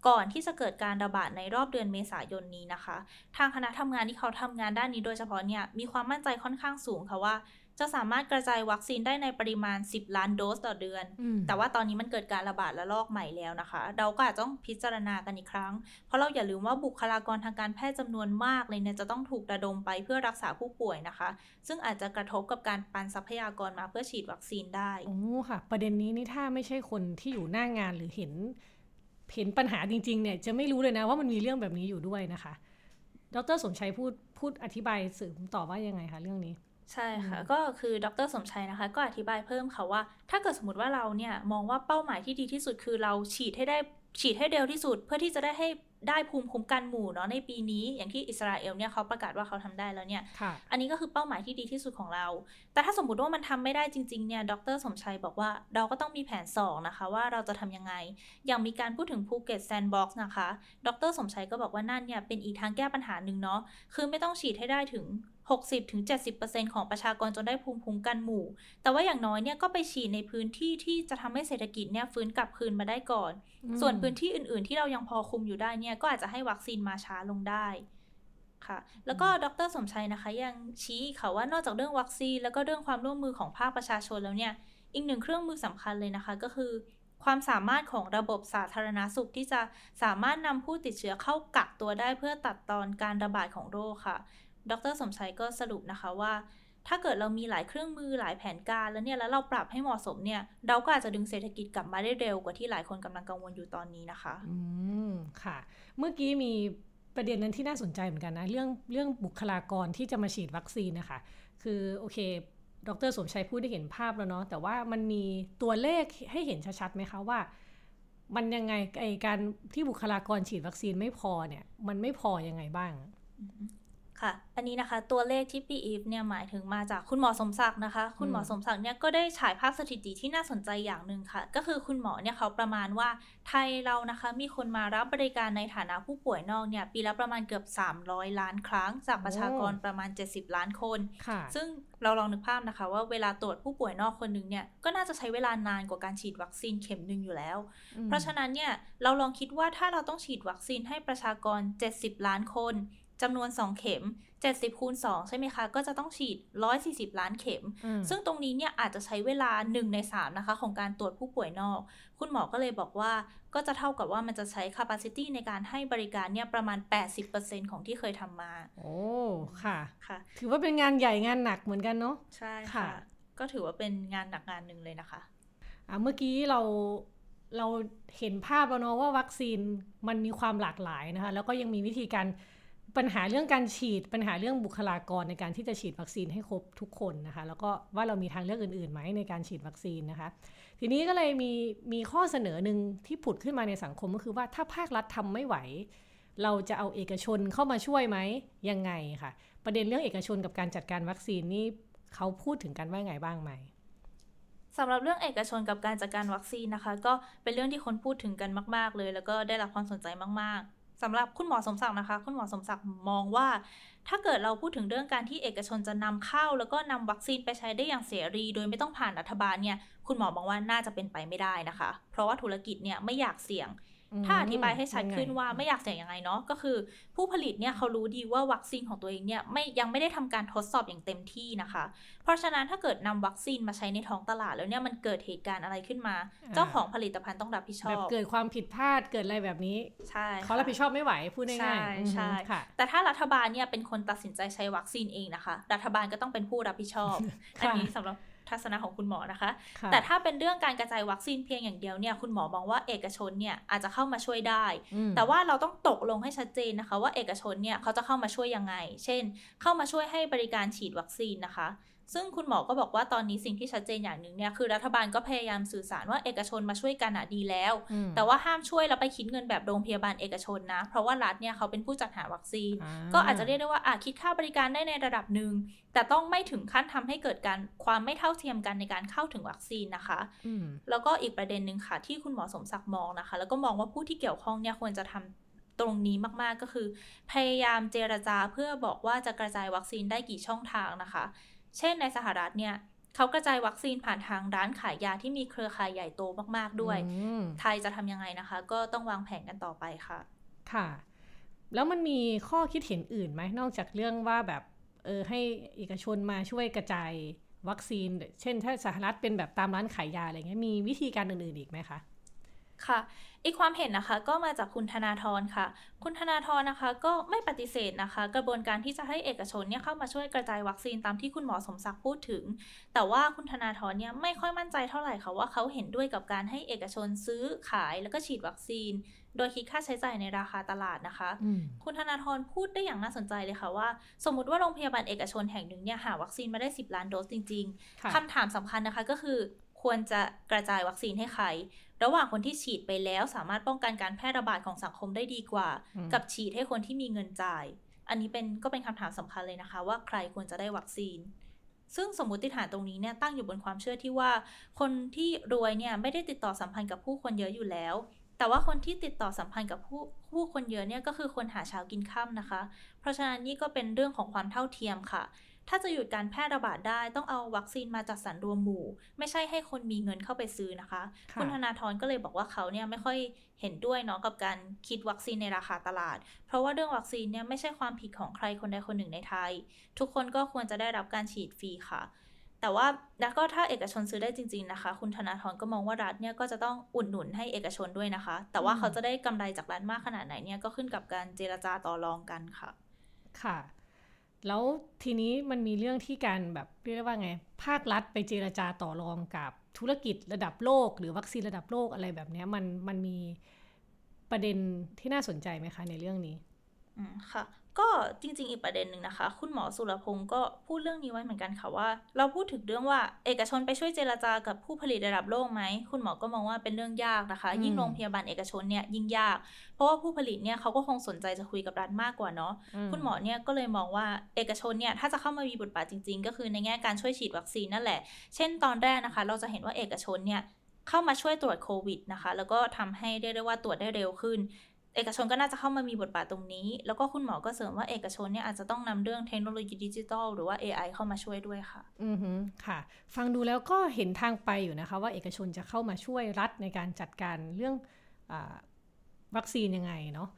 ก่อนที่จะเกิดการระบาดในรอบเดือนเมษายนนี้นะคะ ทางคณะทำงานที่เขาทำงานด้านนี้โดยเฉพาะเนี่ยมีความมั่นใจค่อนข้างสูงค่ะว่า จะสามารถกระจายวัคซีนได้ในปริมาณ 10 ล้านโดสต่อเดือน แต่ว่าตอนนี้มันเกิดการระบาดระลอกใหม่แล้วนะคะ เราก็อาจต้องพิจารณากันอีกครั้ง เพราะเราอย่าลืมว่าบุคลากรทางการแพทย์จำนวนมากเลยเนี่ยจะต้องถูกระดมไปเพื่อรักษาผู้ป่วยนะคะ ซึ่งอาจจะกระทบกับการปันทรัพยากรมาเพื่อฉีดวัคซีนได้
โอ้ค่ะ ประเด็นนี้นี่ถ้าไม่ใช่คนที่อยู่หน้างานหรือเห็น เห็นปัญหาจริงๆเนี่ยจะไม่รู้เลยนะว่ามันมีเรื่องแบบนี้อยู่ด้วยนะคะ ดรสมชัยพูดพูดอธิบายสื่อต่อว่ายังไงคะเรื่องนี้
ใช่ค่ะ ก็คือดรสมชัยนะคะ ก็อธิบายเพิ่มค่ะว่า ถ้าเกิดสมมติว่าเราเนี่ยมองว่าเป้าหมายที่ดีที่สุดคือเราฉีดให้ได้ฉีดให้เร็วที่สุด เพื่อที่จะได้ให้ ได้ภูมิคุ้มกันหมู่เนาะในปีนี้ อย่างที่อิสราเอลเนี่ยเขาประกาศว่าเขาทำได้แล้วเนี่ยอันนี้ก็คือเป้าหมายที่ดีที่สุดของเรา แต่ถ้าสมมติว่ามันทำไม่ได้จริงๆเนี่ยดรสมชัยบอกว่าเราก็ต้องมีแผน 2 นะคะ ว่าเราจะทำยังไง อย่างมีการพูดถึงภูเก็ตแซนด์บ็อกซ์นะคะ ดรสมชัยก็บอกว่านั่นเนี่ยเป็นอีกทางแก้ปัญหาหนึ่งเนาะคือไม่ต้องฉีดให้ได้ถึง 60-70%ของประชากรจนได้ภูมิคุ้มกันหมู่ แต่ว่าอย่างน้อยเนี่ยก็ไปฉีดในพื้นที่ที่จะทำให้เศรษฐกิจเนี่ยฟื้นกลับคืนมาได้ก่อน ส่วนพื้นที่อื่น ๆ ที่เรายังพอคุมอยู่ได้เนี่ยก็อาจจะให้วัคซีนมาช้าลงได้ค่ะ แล้วก็ดรสมชัยนะคะ ยังชี้ค่ะว่านอกจากเรื่องวัคซีนแล้วก็เรื่องความร่วมมือของภาคประชาชนแล้วเนี่ยอีกหนึ่งเครื่องมือสำคัญเลยนะคะ ก็คือความสามารถของระบบสาธารณาสุขที่จะสามารถนำผู้ติดเชื้อเข้ากักตัวได้เพื่อตัดตอนการระบาดของโรคค่ะ ดรสมชัยก็สรุปนะคะว่า ถ้าเกิดเรามีหลายเครื่องมือหลายแผนการแล้วเนี่ยแล้วเราปรับให้เหมาะสมเนี่ย เราก็อาจจะดึงเศรษฐกิจกลับมาได้เร็วกว่าที่หลายคนกำลังกังวลอยู่ตอนนี้นะคะ
อืมค่ะ เมื่อกี้มีประเด็นนั้นที่น่าสนใจเหมือนกันนะ เรื่องเรื่องบุคลากรที่จะมาฉีดวัคซีนนะคะ คือโอเค ดรสมชัยพูดได้เห็นภาพแล้วเนาะแต่ว่ามันมีตัวเลขให้เห็นชัดๆไหมคะว่ามันยังไงไอการที่บุคลากรฉีดวัคซีนไม่พอเนี่ย มันไม่พอยังไงบ้าง
ค่ะ อันนี้นะคะตัวเลขที่พี่อีฟเนี่ยหมายถึงมาจากคุณหมอสมศักดิ์นะคะ คุณหมอสมศักดิ์เนี่ยก็ได้ฉายภาพสถิติที่น่าสนใจอย่างหนึ่งค่ะ ก็คือคุณหมอเนี่ยเขาประมาณว่าไทยเรานะคะ มีคนมารับบริการในฐานะผู้ป่วยนอกเนี่ยปีละประมาณเกือบ 300 ล้านครั้ง จากประชากรประมาณ 70 ล้านคน ซึ่งเราลองนึกภาพนะคะ ว่าเวลาตรวจผู้ป่วยนอกคนหนึ่งเนี่ยก็น่าจะใช้เวลานานกว่าการฉีดวัคซีนเข็มหนึ่งอยู่แล้ว เพราะฉะนั้นเนี่ยเราลองคิดว่าถ้าเราต้องฉีดวัคซีนให้ประชากร 70 ล้านคน จำนวน 2 เข็ม 70คูณ2ใช่ไหมคะ ก็จะต้องฉีด 140 ล้านเข็ม ซึ่งตรงนี้เนี่ยอาจจะใช้เวลา 1 ใน 3 นะคะ ของการตรวจผู้ป่วยนอก คุณหมอก็เลยบอกว่าก็จะเท่ากับว่ามันจะใช้ capacity ในการให้บริการเนี่ยประมาณ 80%ของที่เคยทำมา
โอ้ ค่ะ
ค่ะ
ถือว่าเป็นงานใหญ่งานหนักเหมือนกันเนาะ
ใช่ค่ะ ก็ถือว่าเป็นงานหนักงานหนึ่งเลยนะคะ
อ่าเมื่อกี้เราเราเห็นภาพแล้วเนาะว่าวัคซีนมันมีความหลากหลายนะคะ แล้วก็ยังมีวิธีการ ปัญหาเรื่องการฉีดปัญหาเรื่องบุคลากรในการที่จะฉีดวัคซีนให้ครบทุกคนนะคะ แล้วก็ว่าเรามีทางเลือกอื่นๆไหมในการฉีดวัคซีนนะคะ ทีนี้ก็เลยมีมีข้อเสนอหนึ่งที่ผุดขึ้นมาในสังคมก็คือว่าถ้าภาครัฐทำไม่ไหว เราจะเอาเอกชนเข้ามาช่วยไหมยังไงค่ะ ประเด็นเรื่องเอกชนกับการจัดการวัคซีนนี่เขาพูดถึงกันว่าไงบ้างไหม
สำหรับเรื่องเอกชนกับการจัดการวัคซีนนะคะ ก็เป็นเรื่องที่คนพูดถึงกันมาก ๆ เลย แล้วก็ได้รับความสนใจมากๆ สำหรับคุณหมอสมศักดิ์นะคะ คุณหมอสมศักดิ์มองว่า ถ้าเกิดเราพูดถึงเรื่องการที่เอกชนจะนำเข้า แล้วก็นำวัคซีนไปใช้ได้อย่างเสรี โดยไม่ต้องผ่านรัฐบาลเนี่ย คุณหมอมองว่าน่าจะเป็นไปไม่ได้นะคะ เพราะว่าธุรกิจเนี่ยไม่อยากเสี่ยง ถ้าอธิบายให้ชัดขึ้นว่าไม่อยากเสี่ยงยังไงเนาะก็คือ ผู้ผลิตเนี่ยเขารู้ดีว่าวัคซีนของตัวเองเนี่ยไม่ยังไม่ได้ทำการทดสอบอย่างเต็มที่นะคะ เพราะฉะนั้นถ้าเกิดนำวัคซีนมาใช้ในท้องตลาดแล้วเนี่ยมันเกิดเหตุการณ์อะไรขึ้นมา เจ้าของผลิตภัณฑ์ต้องรับผิดชอบแบบ
เกิดความผิดพลาดเกิดอะไรแบบนี้
ใช่
เขารับผิดชอบไม่ไหวพูดง่ายๆใช่
ใช่ค่ะแต่ถ้ารัฐบาลเนี่ยเป็นคนตัดสินใจใช้วัคซีนเองนะคะ รัฐบาลก็ต้องเป็นผู้รับผิดชอบอันนี้สำหรับ ทัศนะของคุณหมอนะคะแต่ถ้าเป็นเรื่องการกระจายวัคซีนเพียงอย่างเดียวเนี่ยคุณหมอมองว่าเอกชนเนี่ยอาจจะเข้ามาช่วยได้ แต่ว่าเราต้องตกลงให้ชัดเจนนะคะ ว่าเอกชนเนี่ยเขาจะเข้ามาช่วยยังไง เช่น เข้ามาช่วยให้บริการฉีดวัคซีนนะคะ ซึ่งคุณหมอก็บอกว่าตอนนี้สิ่งที่ชัดเจนอย่างหนึ่งเนี่ยคือรัฐบาลก็พยายามสื่อสารว่าเอกชนมาช่วยกันอะดีแล้ว
อืม
แต่ว่าห้ามช่วยแล้วไปคิดเงินแบบโรงพยาบาลเอกชนนะ เพราะว่ารัฐเนี่ยเขาเป็นผู้จัดหาวัคซีน
อ่า
ก็อาจจะเรียกได้ว่าอาคิดค่าบริการได้ในระดับหนึ่งแต่ต้องไม่ถึงขั้นทำให้เกิดการความไม่เท่าเทียมกันในการเข้าถึงวัคซีนนะคะ
อืม
แล้วก็อีกประเด็นหนึ่งค่ะ ที่คุณหมอสมศักดิ์มองนะคะ แล้วก็มองว่าผู้ที่เกี่ยวข้องเนี่ยควรจะทำตรงนี้มาก ๆ ก็คือ พยายามเจรจาเพื่อบอกว่าจะกระจายวัคซีนได้กี่ช่องทางนะคะ เช่นในสหรัฐเนี่ยเขากระจายวัคซีนผ่านทางร้านขายยาที่มีเครือข่ายใหญ่โตมากๆด้วย
อืม
ไทยจะทำยังไงนะคะ ก็ต้องวางแผนกันต่อไปค่ะ
ค่ะ แล้วมันมีข้อคิดเห็นอื่นไหมนอกจากเรื่องว่าแบบเออให้เอกชนมาช่วยกระจายวัคซีน เช่น ถ้าสหรัฐเป็นแบบตามร้านขายยาอะไรเงี้ยมีวิธีการอื่นๆอีกไหมคะ
ค่ะ อีกความเห็นนะคะก็มาจากคุณธนาธรค่ะ คุณธนาธรนะคะก็ไม่ปฏิเสธนะคะ กระบวนการที่จะให้เอกชนเนี่ยเข้ามาช่วยกระจายวัคซีนตามที่คุณหมอสมศักดิ์พูดถึง แต่ว่าคุณธนาธรเนี่ยไม่ค่อยมั่นใจเท่าไหร่ค่ะว่าเขาเห็นด้วยกับการให้เอกชนซื้อขายแล้วก็ฉีดวัคซีน โดยคิดค่าใช้จ่ายในราคาตลาดนะคะ
อืม
คุณธนาธรพูดได้อย่างน่าสนใจเลยค่ะว่า สมมติว่าโรงพยาบาลเอกชนแห่งหนึ่งเนี่ยหาวัคซีนมาได้ 10 ล้านโดสจริง
ค่ะ
ๆคำถามสำคัญนะคะก็คือ ควรจะกระจายวัคซีนให้ใคร ระหว่างคนที่ฉีดไปแล้วสามารถป้องกันการแพร่ระบาดของสังคมได้ดีกว่า
อืม
กับฉีดให้คนที่มีเงินจ่าย อันนี้เป็นก็เป็นคำถามสำคัญเลยนะคะ ว่าใครควรจะได้วัคซีน ซึ่งสมมติฐานตรงนี้เนี่ยตั้งอยู่บนความเชื่อที่ว่า คนที่รวยเนี่ยไม่ได้ติดต่อสัมพันธ์กับผู้คนเยอะอยู่แล้วแต่ว่าคนที่ติดต่อสัมพันธ์กับผู้ผู้คนเยอะเนี่ยก็คือคนหาเช้ากินข้ามนะคะ เพราะฉะนั้นนี่ก็เป็นเรื่องของความเท่าเทียมค่ะ ถ้าจะหยุดการแพร่ระบาดได้ต้องเอาวัคซีนมาจัดสรรรวมหมู่ ไม่ใช่ให้คนมีเงินเข้าไปซื้อนะคะ
ค่ะ
คุณธนาธรก็เลยบอกว่าเขาเนี่ยไม่ค่อยเห็นด้วยเนาะกับการคิดวัคซีนในราคาตลาด เพราะว่าเรื่องวัคซีนเนี่ยไม่ใช่ความผิดของใครคนใดคนหนึ่งในไทย ทุกคนก็ควรจะได้รับการฉีดฟรีค่ะแต่ว่าแล้วก็ถ้าเอกชนซื้อได้จริง ๆนะคะ คุณธนาธรก็มองว่ารัฐเนี่ยก็จะต้องอุดหนุนให้เอกชนด้วยนะคะ แต่ว่า
อืม
เขาจะได้กำไรจากรัฐมากขนาดไหนเนี่ยก็ขึ้นกับการเจรจาต่อรองกันค่ะ
ค่ะ แล้วทีนี้มันมีเรื่องที่การแบบเรียกว่าไง ภาครัฐไปเจรจาต่อรองกับธุรกิจระดับโลก หรือวัคซีนระดับโลกอะไรแบบนี้มันมันมีประเด็นที่น่าสนใจไหมคะในเรื่องนี้
อืมค่ะ ก็จริง ๆ อีกประเด็นหนึ่งนะคะ คุณหมอสุรพงศ์ก็พูดเรื่องนี้ไว้เหมือนกันค่ะว่า เราพูดถึงเรื่องว่าเอกชนไปช่วยเจรจากับผู้ผลิตระดับโลกไหม คุณหมอก็มองว่าเป็นเรื่องยากนะคะ
อืม
ยิ่งโรงพยาบาลเอกชนเนี่ยยิ่งยาก เพราะว่าผู้ผลิตเนี่ยเขาก็คงสนใจจะคุยกับรัฐมากกว่าเนาะคุณหมอเนี่ยก็เลยมองว่าเอกชนเนี่ยถ้าจะเข้ามามีบทบาทจริง ๆ ก็คือในแง่การช่วยฉีดวัคซีนนั่นแหละ เช่น ตอนแรกนะคะ เราจะเห็นว่าเอกชนเนี่ยเข้ามาช่วยตรวจโควิดนะคะ แล้วก็ทำให้เรียกได้ว่าตรวจได้เร็วขึ้น เอกชนก็น่าจะเข้ามามีบทบาทตรงนี้ แล้วก็คุณหมอก็เสริมว่าเอกชนเนี่ยอาจจะต้องนำเรื่องเทคโนโลยีดิจิทัลหรือว่า AI เข้ามาช่วยด้วยค่ะ
อือฮึค่ะ ฟังดูแล้วก็เห็นทางไปอยู่นะคะ ว่าเอกชนจะเข้ามาช่วยรัฐในการจัดการเรื่องอวัคซีนยังไงเนาะ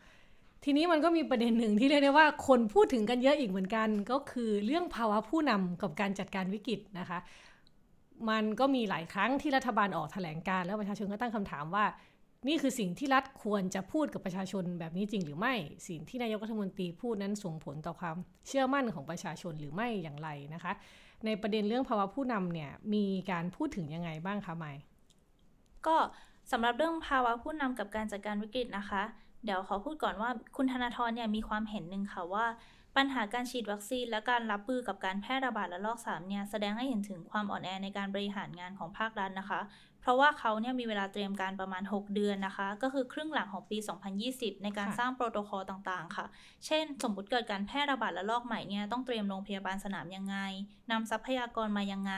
ทีนี้มันก็มีประเด็นหนึ่งที่เรียกได้ว่าคนพูดถึงกันเยอะอีกเหมือนกัน ก็คือเรื่องภาวะผู้นำกับการจัดการวิกฤตนะคะ มันก็มีหลายครั้งที่รัฐบาลออกแถลงการ แล้วประชาชนก็ตั้งคำถามว่า นี่คือสิ่งที่รัฐควรจะพูดกับประชาชนแบบนี้จริงหรือไม่ สิ่งที่นายกรัฐมนตรีพูดนั้นส่งผลต่อความเชื่อมั่นของประชาชนหรือไม่อย่างไรนะคะ ในประเด็นเรื่องภาวะผู้นำเนี่ยมีการพูดถึงยังไงบ้างคะไมค์
ก็สำหรับเรื่องภาวะผู้นำกับการจัดการวิกฤตนะคะ เดี๋ยวขอพูดก่อนว่าคุณธนาธรเนี่ยมีความเห็นหนึ่งค่ะว่า ปัญหาการฉีดวัคซีน และการรับมือกับการแพร่ระบาดระลอก3เนี่ยแสดงให้เห็นถึงความอ่อนแอในการบริหารงานของภาครัฐนะคะ เพราะว่าเขาเนี่ยมีเวลาเตรียมการประมาณ 6 เดือนนะคะ ก็คือครึ่งหลังของปี 2020 ในการ
ค่ะ
สร้างโปรโตคอลต่างๆ ค่ะ เช่น สมมุติเกิดการแพร่ระบาดระลอกใหม่เนี่ยต้องเตรียมโรงพยาบาลสนามยังไงนำทรัพยากรมายังไง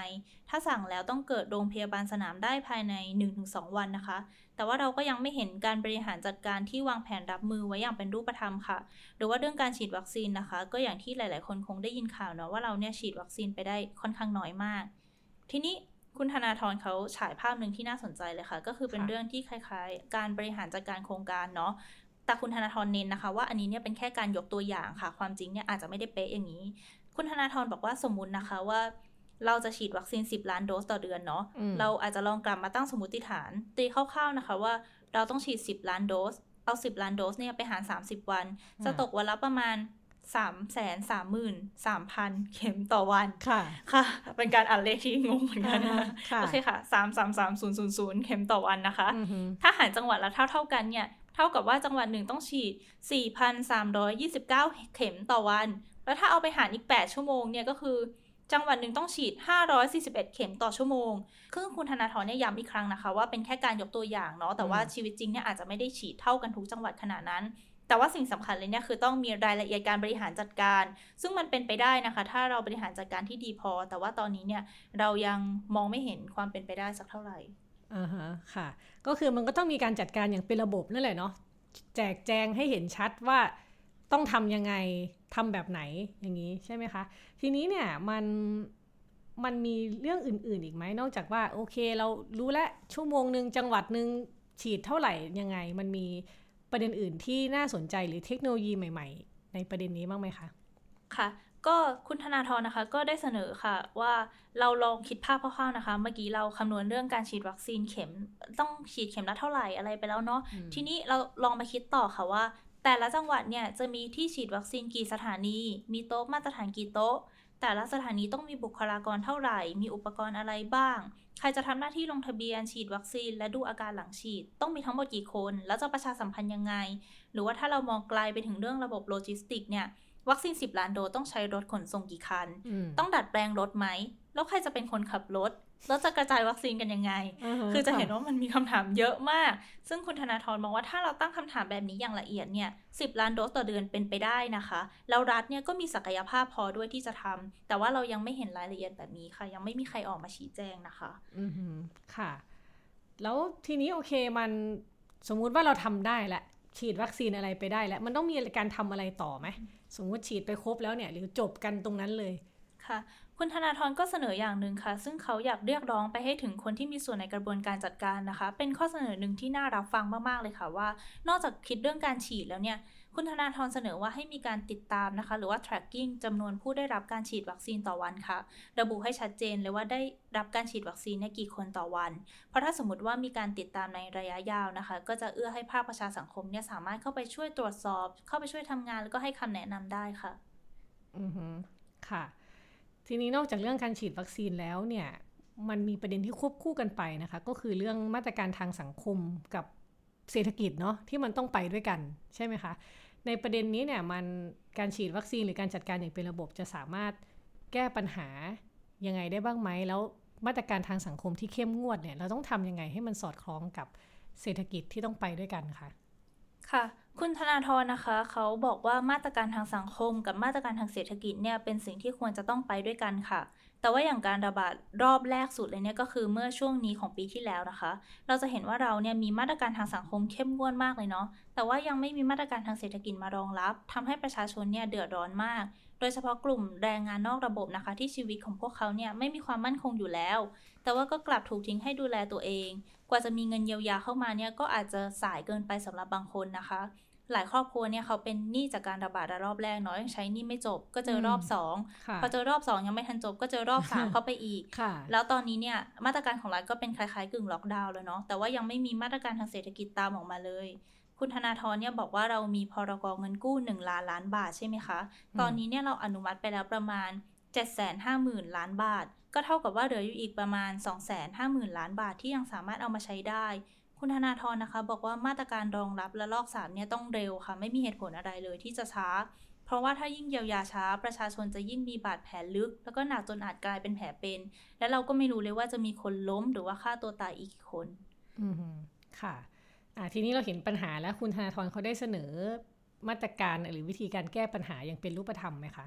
ถ้าสั่งแล้วต้องเกิดโรงพยาบาลสนามได้ภายใน 1-2 วันนะคะ แต่ว่าเราก็ยังไม่เห็นการบริหารจัดการที่วางแผนรับมือไว้อย่างเป็นรูปธรรมค่ะ หรือว่าเรื่องการฉีดวัคซีนนะคะ ก็อย่างที่หลาย ๆ คนคงได้ยินข่าวเนาะว่าเราเนี่ยฉีดวัคซีนไปได้ค่อนข้างน้อยมาก ทีนี้ คุณธนาธรเขาฉายภาพหนึ่งที่น่าสนใจเลยค่ะ ก็คือเป็น
ค่ะ
เรื่องที่คล้ายๆ การบริหารจัดการโครงการเนาะแต่คุณธนาธรเน้นนะคะ ว่าอันนี้เนี่ยเป็นแค่การยกตัวอย่างค่ะ ความจริงเนี่ยอาจจะไม่ได้เป๊ะอย่างนี้ คุณธนาธรบอกว่าสมมุตินะคะว่า เราจะฉีดวัคซีน 10 ล้านโดสต่อเดือนเนาะ
อืม
เราอาจจะลองกลับมาตั้งสมมติฐาน ตีคร่าวๆนะคะว่าเราต้องฉีด 10 ล้านโดสเอา 10 ล้านโดสเนี่ยไปหาร 30 วัน จะตกวันละประมาณ 3 3 3 3 0 0เข็มต่อวัน
ค่ะ
ค่ะ เป็นการอ่านเลขที่งงเหมือนกันนะ
อ่าค่ะ
โอเคค่ะ3 3 3 0 0 0เข็มต่อวันนะคะ
อือฮึ
ถ้าหารจังหวัดละเท่าเท่าๆกันเนี่ย เท่ากับว่าจังหวัดหนึ่งต้องฉีด 4,329 เข็มต่อวัน แล้วถ้าเอาไปหารอีก 8 ชั่วโมงเนี่ยก็คือ จังหวัดหนึ่งต้องฉีด 541 เข็มต่อชั่วโมงคือคุณธนาธรเนี่ยย้ำอีกครั้งนะคะ ว่าเป็นแค่การยกตัวอย่างเนาะแต่ว่าชีวิตจริงเนี่ยอาจจะไม่ได้ฉีดเท่ากันทุกจังหวัดขนาดนั้น แต่ว่าสิ่งสำคัญเลยเนี่ยคือต้องมีรายละเอียดการบริหารจัดการ ซึ่งมันเป็นไปได้นะคะ ถ้าเราบริหารจัดการที่ดีพอ แต่ว่าตอนนี้เนี่ยเรายังมองไม่เห็นความเป็นไปได้สักเท่าไหร่
อ่าฮะค่ะ ก็คือมันก็ต้องมีการจัดการอย่างเป็นระบบนั่นแหละเนาะแจกแจงให้เห็นชัดว่าต้องทำยังไงทำแบบไหนอย่างนี้ใช่ไหมคะ ทีนี้เนี่ยมันมันมีเรื่องอื่น ๆ อีกไหมนอกจากว่าโอเคเรารู้แล้วชั่วโมงหนึ่งจังหวัดหนึ่งฉีดเท่าไหร่ยังไง มันมี ประเด็นอื่นที่น่าสนใจหรือเทคโนโลยีใหม่ ๆ ในประเด็นนี้บ้างไหมคะ
ค่ะก็คุณธนาธรนะคะก็ได้เสนอค่ะว่าเราลองคิดภาพคร่าวๆนะคะ เมื่อกี้เราคำนวณเรื่องการฉีดวัคซีนเข็มต้องฉีดเข็มละเท่าไหร่อะไรไปแล้วเนาะทีนี้เราลองมาคิดต่อค่ะว่า แต่ละจังหวัดเนี่ยจะมีที่ฉีดวัคซีนกี่สถานี มีโต๊ะมาตรฐานกี่โต๊ะ แต่ละสถานีต้องมีบุคลากรเท่าไหร่ มีอุปกรณ์อะไรบ้าง ใครจะทำหน้าที่ลงทะเบียนฉีดวัคซีน และดูอาการหลังฉีด ต้องมีทั้งหมดกี่คน แล้วจะประชาสัมพันธ์ยังไง หรือว่าถ้าเรามองไกลไปถึงเรื่องระบบโลจิสติกเนี่ย วัคซีน 10 ล้านโดสต้องใช้รถขนส่งกี่คัน ต้องดัดแปลงรถไหม แล้วใครจะเป็นคนขับรถ แล้วจะกระจายวัคซีนกันยังไง คือจะเห็นว่ามันมีคำถามเยอะมาก ซึ่งคุณธนาธรมองว่าถ้าเราตั้งคำถามแบบนี้อย่างละเอียดเนี่ยสิล้านโดสต่อเดือนเป็นไปได้นะคะ แล้วรัฐเนี่ยก็มีศักยภาพพอด้วยที่จะทำแต่ว่าเรายังไม่เห็นรายละเอียดแบบนี้ค่ะ ยังไม่มีใครออกมาชี้แจงนะคะ
อืมค่ะ แล้วทีนี้โอเคมันสมมุติว่าเราทำได้แหละฉีดวัคซีนอะไรไปได้แล้ว มันต้องมีการทำอะไรต่อไหม สมมติฉีดไปครบแล้วเนี่ย หรือจบกันตรงนั้นเลย
ค่ะ คุณธนาธรก็เสนออย่างหนึ่งค่ะ ซึ่งเขาอยากเรียกร้องไปให้ถึงคนที่มีส่วนในกระบวนการจัดการนะคะ เป็นข้อเสนอหนึ่งที่น่ารับฟังมากๆเลยค่ะว่า นอกจากคิดเรื่องการฉีดแล้วเนี่ย คุณธนาธรเสนอว่าให้มีการติดตามนะคะ หรือว่า tracking จำนวนผู้ได้รับการฉีดวัคซีนต่อวันค่ะ ระบุให้ชัดเจนเลยว่าได้รับการฉีดวัคซีนในกี่คนต่อวัน เพราะถ้าสมมติว่ามีการติดตามในระยะยาวนะคะ ก็จะเอื้อให้ภาคประชาสังคมเนี่ยสามารถเข้าไปช่วยตรวจสอบ เข้าไปช่วยทำงานแล้วก็ให้คำแนะนำได้ค่ะ
อือฮึค่ะ ทีนี้นอกจากเรื่องการฉีดวัคซีนแล้วเนี่ยมันมีประเด็นที่ควบคู่กันไปนะคะ ก็คือเรื่องมาตรการทางสังคมกับเศรษฐกิจเนาะที่มันต้องไปด้วยกันใช่ไหมคะ ในประเด็นนี้เนี่ยมันการฉีดวัคซีนหรือการจัดการอย่างเป็นระบบจะสามารถแก้ปัญหายังไงได้บ้างไหม แล้วมาตรการทางสังคมที่เข้มงวดเนี่ยเราต้องทำยังไงให้มันสอดคล้องกับเศรษฐกิจที่ต้องไปด้วยกันคะ
ค่ะ คุณธนาธรนะคะ เขาบอกว่ามาตรการทางสังคมกับมาตรการทางเศรษฐกิจเนี่ยเป็นสิ่งที่ควรจะต้องไปด้วยกันค่ะ แต่ว่าอย่างการระบาดรอบแรกสุดเลยเนี่ยก็คือเมื่อช่วงนี้ของปีที่แล้วนะคะ เราจะเห็นว่าเราเนี่ยมีมาตรการทางสังคมเข้มงวดมากเลยเนาะ แต่ว่ายังไม่มีมาตรการทางเศรษฐกิจมารองรับทำให้ประชาชนเนี่ยเดือดร้อนมาก โดยเฉพาะกลุ่มแรงงานนอกระบบนะคะ ที่ชีวิตของพวกเขาเนี่ยไม่มีความมั่นคงอยู่แล้ว แต่ว่าก็กลับถูกทิ้งให้ดูแลตัวเอง กว่าจะมีเงินเยียวยาเข้ามาเนี่ยก็อาจจะสายเกินไปสำหรับบางคนนะคะ หลายครอบครัวเนี่ยเขาเป็นหนี้จากการระบาดรอบแรกเนาะยังใช้หนี้ไม่จบ ก็เจอรอบสองพอเจอรอบสองยังไม่ทันจบ ก็เจอรอบสามเข้าไปอีก แล้วตอนนี้เนี่ยมาตรการของรัฐก็เป็นคล้ายๆกึ่งล็อกดาวน์เลยเนาะแต่ว่ายังไม่มีมาตรการทางเศรษฐกิจตามออกมาเลย คุณธนาธรเนี่ยบอกว่าเรามีพรกเงินกู้1ล้านล้านบาทใช่ไหมคะ ตอนนี้เนี่ยเราอนุมัติไปแล้วประมาณ 750,000 ล้านบาท ก็เท่ากับว่าเหลืออยู่อีกประมาณ 250,000 ล้านบาทที่ยังสามารถเอามาใช้ได้ คุณธนาธรนะคะ บอกว่ามาตรการรองรับและลอกสามเนี่ยต้องเร็วค่ะ ไม่มีเหตุผลอะไรเลยที่จะช้า เพราะว่าถ้ายิ่งเยียวยาช้า ประชาชนจะยิ่งมีบาดแผลลึก แล้วก็หนักจนอาจกลายเป็นแผลเป็น และเราก็ไม่รู้เลยว่าจะมีคนล้มหรือว่าฆ่าตัวตายอีกคน
อืมค่ะอ่าทีนี้เราเห็นปัญหาแล้วคุณธนาธรเขาได้เสนอมาตรการหรือวิธีการแก้ปัญหาอย่างเป็นรูปธรรมไหมคะ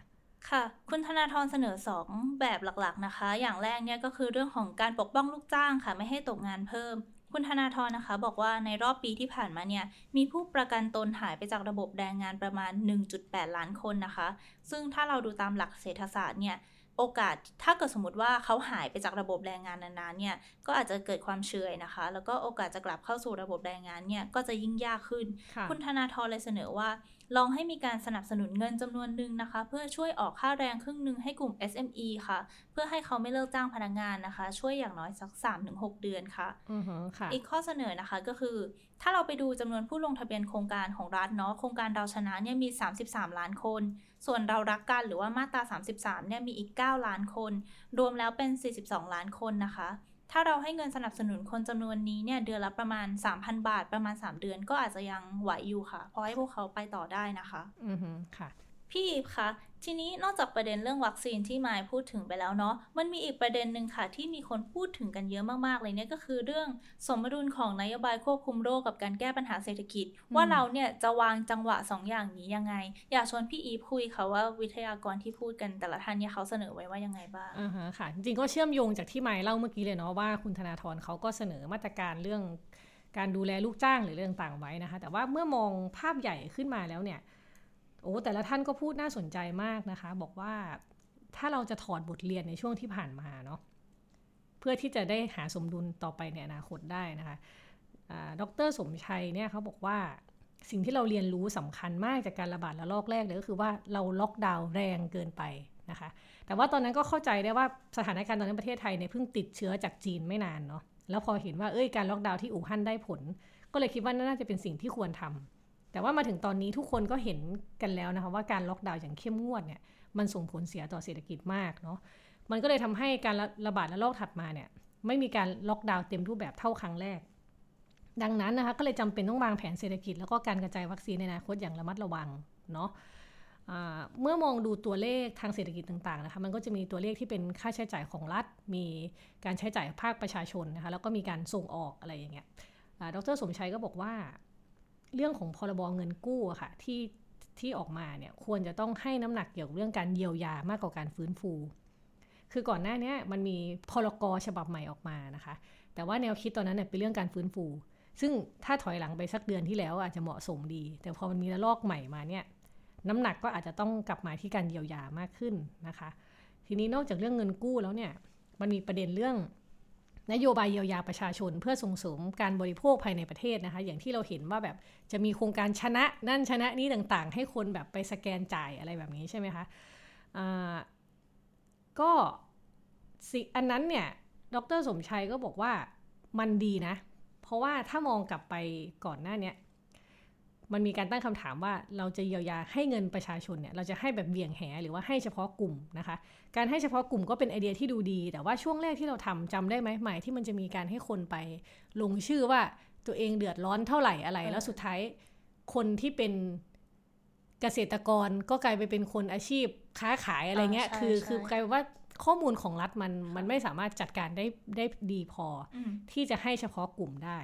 ค่ะ คุณธนาธรเสนอ 2 แบบหลักๆนะคะ อย่างแรกเนี่ยก็คือเรื่องของการปกป้องลูกจ้างค่ะ ไม่ให้ตกงานเพิ่ม คุณธนาธรนะคะ บอกว่าในรอบปีที่ผ่านมาเนี่ย มีผู้ประกันตนหายไปจากระบบแรงงานประมาณ 1.8 ล้านคนนะคะ ซึ่งถ้าเราดูตามหลักเศรษฐศาสตร์เนี่ยโอกาสถ้าเกิดสมมติว่าเขาหายไปจากระบบแรงงานนานๆเนี่ยก็อาจจะเกิดความเฉยนะคะ แล้วก็โอกาสจะกลับเข้าสู่ระบบแรงงานเนี่ยก็จะยิ่งยากขึ้น คุณธนาธรเลยเสนอว่า ลองให้มีการสนับสนุนเงินจำนวนหนึ่งนะคะ เพื่อช่วยออกค่าแรงครึ่งหนึ่งให้กลุ่ม SME ค่ะ เพื่อให้เขาไม่เลิกจ้างพนักงงานนะคะ ช่วยอย่างน้อยสัก 3-6 เดือนค่ะ
อือค่ะ
อีกข้อเสนอนะคะก็คือ ถ้าเราไปดูจำนวนผู้ลงทะเบียนโครงการของรัฐเนาะโครงการเราชนะเนี่ยมี 33 ล้านคน ส่วนเรารักกันหรือว่ามาตรา 33เนี่ยมีอีก 9 ล้านคน รวมแล้วเป็น 42 ล้านคนนะคะ ถ้าเราให้เงินสนับสนุนคนจำนวนนี้เนี่ยเดือนละประมาณ 3,000 บาทประมาณ 3 เดือนก็อาจจะยังไหวอยู่ค่ะพอให้พวกเขาไปต่อได้นะคะ
อือค่ะ
พี่คะ ทีนี้นอกจากประเด็นเรื่องวัคซีนที่มายพูดถึงไปแล้วเนาะ มันมีอีกประเด็นหนึ่งค่ะ ที่มีคนพูดถึงกันเยอะมากๆเลยเนี่ยก็คือเรื่องสมดุลของนโยบายควบคุมโรคกับการแก้ปัญหาเศรษฐกิจ ว่าเราเนี่ยจะวางจังหวะ2ออย่างนี้ยังไง อยากชวนพี่อีฟคุยค่ะว่าวิทยากรที่พูดกันแต่ละท่านเนี่ยเขาเสนอไว้ว่ายังไงบ้าง
อ่าฮะค่ะ จริงก็เชื่อมโยงจากที่ไมค์เล่าเมื่อกี้เลยเนาะว่าคุณธนาธรเขาก็เสนอมาตรการเรื่องการดูแลลูกจ้างหรือเรื่องต่างๆไว้นะคะ แต่ว่าเมื่อมองภาพใหญ่ขึ้นมาแล้วเนี่ย อ้แต่ละท่านก็พูดน่าสนใจมากนะคะ บอกว่าถ้าเราจะถอดบทเรียนในช่วงที่ผ่านมาเนาะเพื่อที่จะได้หาสมดุลต่อไปในอนาคตได้นะคะดรสมชัยเนี่ยเขาบอกว่าสิ่งที่เราเรียนรู้สำคัญมากจากการระบาดระลอกแรกเลยก็คือว่าเราล็อกดาวน์แรงเกินไปนะคะ แต่ว่าตอนนั้นก็เข้าใจได้ว่าสถานการณ์ตอนนั้นประเทศไทยเนี่ยเพิ่งติดเชื้อจากจีนไม่นานเนาะแล้วพอเห็นว่าเอ้ยการล็อกดาวน์ที่อู่ฮั่นได้ผล ก็เลยคิดว่าน่าจะเป็นสิ่งที่ควรทำ แต่ว่ามาถึงตอนนี้ทุกคนก็เห็นกันแล้วนะคะว่าการล็อกดาวน์อย่างเข้มงวดเนี่ยมันส่งผลเสียต่อเศรษฐกิจมากเนาะมันก็เลยทำให้การระบาดระลอกถัดมาเนี่ยไม่มีการล็อกดาวน์เต็มรูปแบบเท่าครั้งแรก ดังนั้นนะคะก็เลยจำเป็นต้องวางแผนเศรษฐกิจ แล้วก็การกระจายวัคซีนในอนาคตอย่างระมัดระวังเนาะเมื่อมองดูตัวเลขทางเศรษฐกิจต่างๆนะคะมันก็จะมีตัวเลขที่เป็นค่าใช้จ่ายของรัฐ มีการใช้จ่ายภาคประชาชนนะคะแล้วก็มีการส่งออกอะไรอย่างเงี้ยดรสมชัยก็บอกว่า เรื่องของพรบเงินกู้ค่ะที่ที่ออกมาเนี่ยควรจะต้องให้น้ำหนักเกี่ยวกับเรื่องการเยียวยามากกว่าการฟื้นฟู คือก่อนหน้านี้มันมีพรกฉบับใหม่ออกมานะคะ แต่ว่าแนวคิดตอนนั้นเนี่ยเป็นเรื่องการฟื้นฟู ซึ่งถ้าถอยหลังไปสักเดือนที่แล้วอาจจะเหมาะสมดี แต่พอมันมีระลอกใหม่มาเนี่ยน้ำหนักก็อาจจะต้องกลับมาที่การเยียวยามากขึ้นนะคะ ทีนี้นอกจากเรื่องเงินกู้แล้วเนี่ยมันมีประเด็นเรื่อง นโยบายเยียวยาประชาชน เพื่อส่งเสริมการบริโภคภายในประเทศนะคะ อย่างที่เราเห็นว่าแบบจะมีโครงการชนะนั่นชนะนี้ต่างๆ ให้คนแบบไปสแกนจ่ายอะไรแบบนี้ใช่ไหมคะะก็สิอันนั้นเนี่ยดรสมชัยก็บอกว่ามันดีนะ เพราะว่าถ้ามองกลับไปก่อนหน้านี้ มันมีการตั้งคำถามว่าเราจะเยียวยาให้เงินประชาชนเนี่ยเราจะให้แบบเบี่ยงแหหรือว่าให้เฉพาะกลุ่มนะคะ การให้เฉพาะกลุ่มก็เป็นไอเดียที่ดูดี แต่ว่าช่วงแรกที่เราทำจำได้ไหมหมายที่มันจะมีการให้คนไป ลงชื่อว่าตัวเองเดือดร้อนเท่าไหร่อะไร แล้วสุดท้ายคนที่เป็นเกษตรกรก็กลายไปเป็นคนอาชีพค้าขายอะไรเงี้ยคือคือกลายว่าข้อมูลของรัฐมันมันไม่สามารถจัดการได้ได้ดีพอ ที่จะให้เฉพาะกลุ่มได้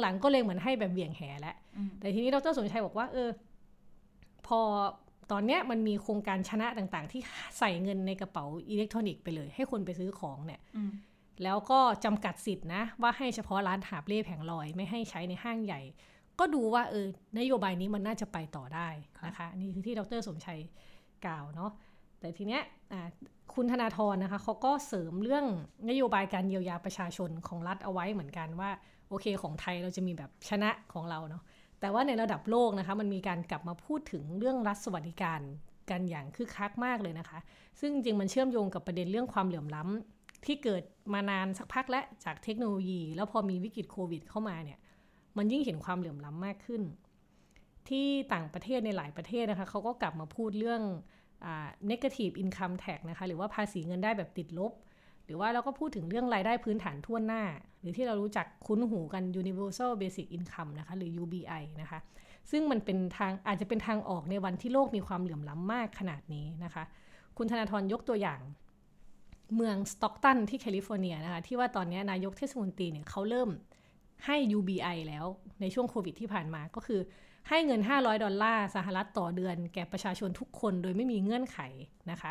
หลังๆก็เลยเหมือนให้แบบเบี่ยงแหแล้วแต่ทีนี้ดรสมชัยบอกว่า เออ พอตอนเนี้ยมันมีโครงการชนะต่างๆ ที่ใส่เงินในกระเป๋าอิเล็กทรอนิกส์ไปเลย ให้คนไปซื้อของเนี่ยแล้วก็จำกัดสิทธินะ ว่าให้เฉพาะร้านหาบเล่แผงลอย ไม่ให้ใช้ในห้างใหญ่ ก็ดูว่าเออนโยบายนี้มันน่าจะไปต่อได้นะคะนี่คือที่ดรสมชัยกล่าวเนาะแต่ทีเนี้ยคุณธนาธรนะคะเขาก็เสริมเรื่องนโยบายการเยียวยาประชาชนของรัฐเอาไว้เหมือนกันว่า โอเคของไทยเราจะมีแบบชนะของเราเนาะแต่ว่าในระดับโลกนะคะมันมีการกลับมาพูดถึงเรื่องรัฐสวัสดิการกันอย่างคึกคักมากเลยนะคะ ซึ่งจริงมันเชื่อมโยงกับประเด็นเรื่องความเหลื่อมล้ำที่เกิดมานานสักพักและจากเทคโนโลยี แล้วพอมีวิกฤตโควิด เข้ามาเนี่ยมันยิ่งเห็นความเหลื่อมล้ำมากขึ้น ที่ต่างประเทศในหลายประเทศนะคะเขาก็กลับมาพูดเรื่อง negative income tax นะคะหรือว่าภาษีเงินได้แบบติดลบ หรือว่าเราก็พูดถึงเรื่องรายได้พื้นฐานทั่วหน้า หรือที่เรารู้จักคุ้นหูกัน universal basic income นะคะ หรือ UBI นะคะ ซึ่งมันเป็นทางอาจจะเป็นทางออกในวันที่โลกมีความเหลื่อมล้ำมากขนาดนี้นะคะ คุณธนาธรยกตัวอย่างเมืองสต็อกตันที่แคลิฟอร์เนียนะคะ ที่ว่าตอนนี้นายกเทศมนตรีเนี่ยเขาเริ่มให้ UBI แล้วในช่วงโควิดที่ผ่านมาก็คือให้เงิน 500 ดอลลาร์สหรัฐต่อเดือนแก่ประชาชนทุกคนโดยไม่มีเงื่อนไขนะคะ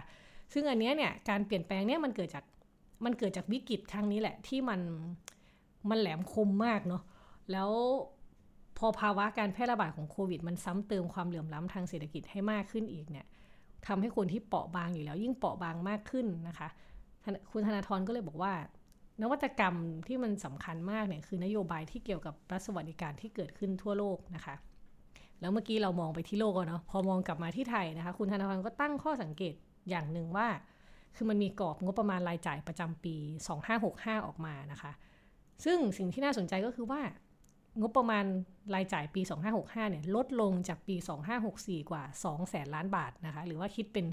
ซึ่งอันนี้เนี่ยการเปลี่ยนแปลงเนี่ยมันเกิดจาก มันเกิดจากวิกฤตครั้งนี้แหละ ที่มันมันแหลมคมมากเนาะแล้วพอภาวะการแพร่ระบาดของโควิด มันซ้ำเติมความเหลื่อมล้ำทางเศรษฐกิจให้มากขึ้นอีกเนี่ยทำให้คนที่เปราะบางอยู่แล้ว ยิ่งเปราะบางมากขึ้นนะคะ คุณธนาธรก็เลยบอกว่า นวัตกรรมที่มันสำคัญมากเนี่ยคือนโยบายที่เกี่ยวกับรัฐสวัสดิการที่เกิดขึ้นทั่วโลกนะคะ แล้วเมื่อกี้เรามองไปที่โลกเนาะพอมองกลับมาที่ไทยนะคะ คุณธนาธรก็ตั้งข้อสังเกตอย่างหนึ่งว่า คือมันมีกรอบงบประมาณรายจ่ายประจำปี 2565 ออกมานะคะ ซึ่งสิ่งที่น่าสนใจก็คือว่างบประมาณรายจ่ายปี 2565 เนี่ยลดลงจากปี 2564 กว่า 2 แสนล้านบาทนะคะ หรือว่าคิดเป็น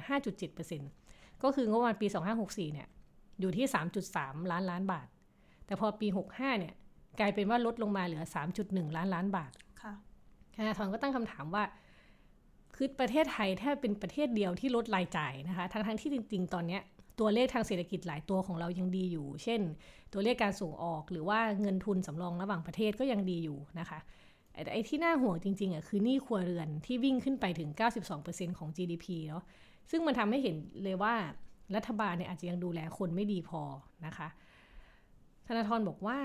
5.7%ก็คืองบประมาณปี 2564 เนี่ยอยู่ที่ 3.3 ล้านล้านบาท แต่พอปี 65 เนี่ยกลายเป็นว่าลดลงมาเหลือ 3.1 ล้านล้านบาทธนาธรก็ตั้งคำถามว่า คือประเทศไทยแทบเป็นประเทศเดียวที่ลดรายจ่ายนะคะ ทั้งทั้งที่จริง ๆ ตอนเนี้ยตัวเลขทางเศรษฐกิจหลายตัวของเรายังดีอยู่ เช่น ตัวเลขการส่งออกหรือว่าเงินทุนสำรองระหว่างประเทศก็ยังดีอยู่นะคะไอ้ที่น่าห่วงจริงๆอะคือหนี้ครัวเรือนที่วิ่งขึ้นไปถึง 92%ของ GDP เนาะซึ่งมันทำให้เห็นเลยว่ารัฐบาลเนี่ยอาจจะยังดูแลคนไม่ดีพอนะคะ ธนาธรบอกว่า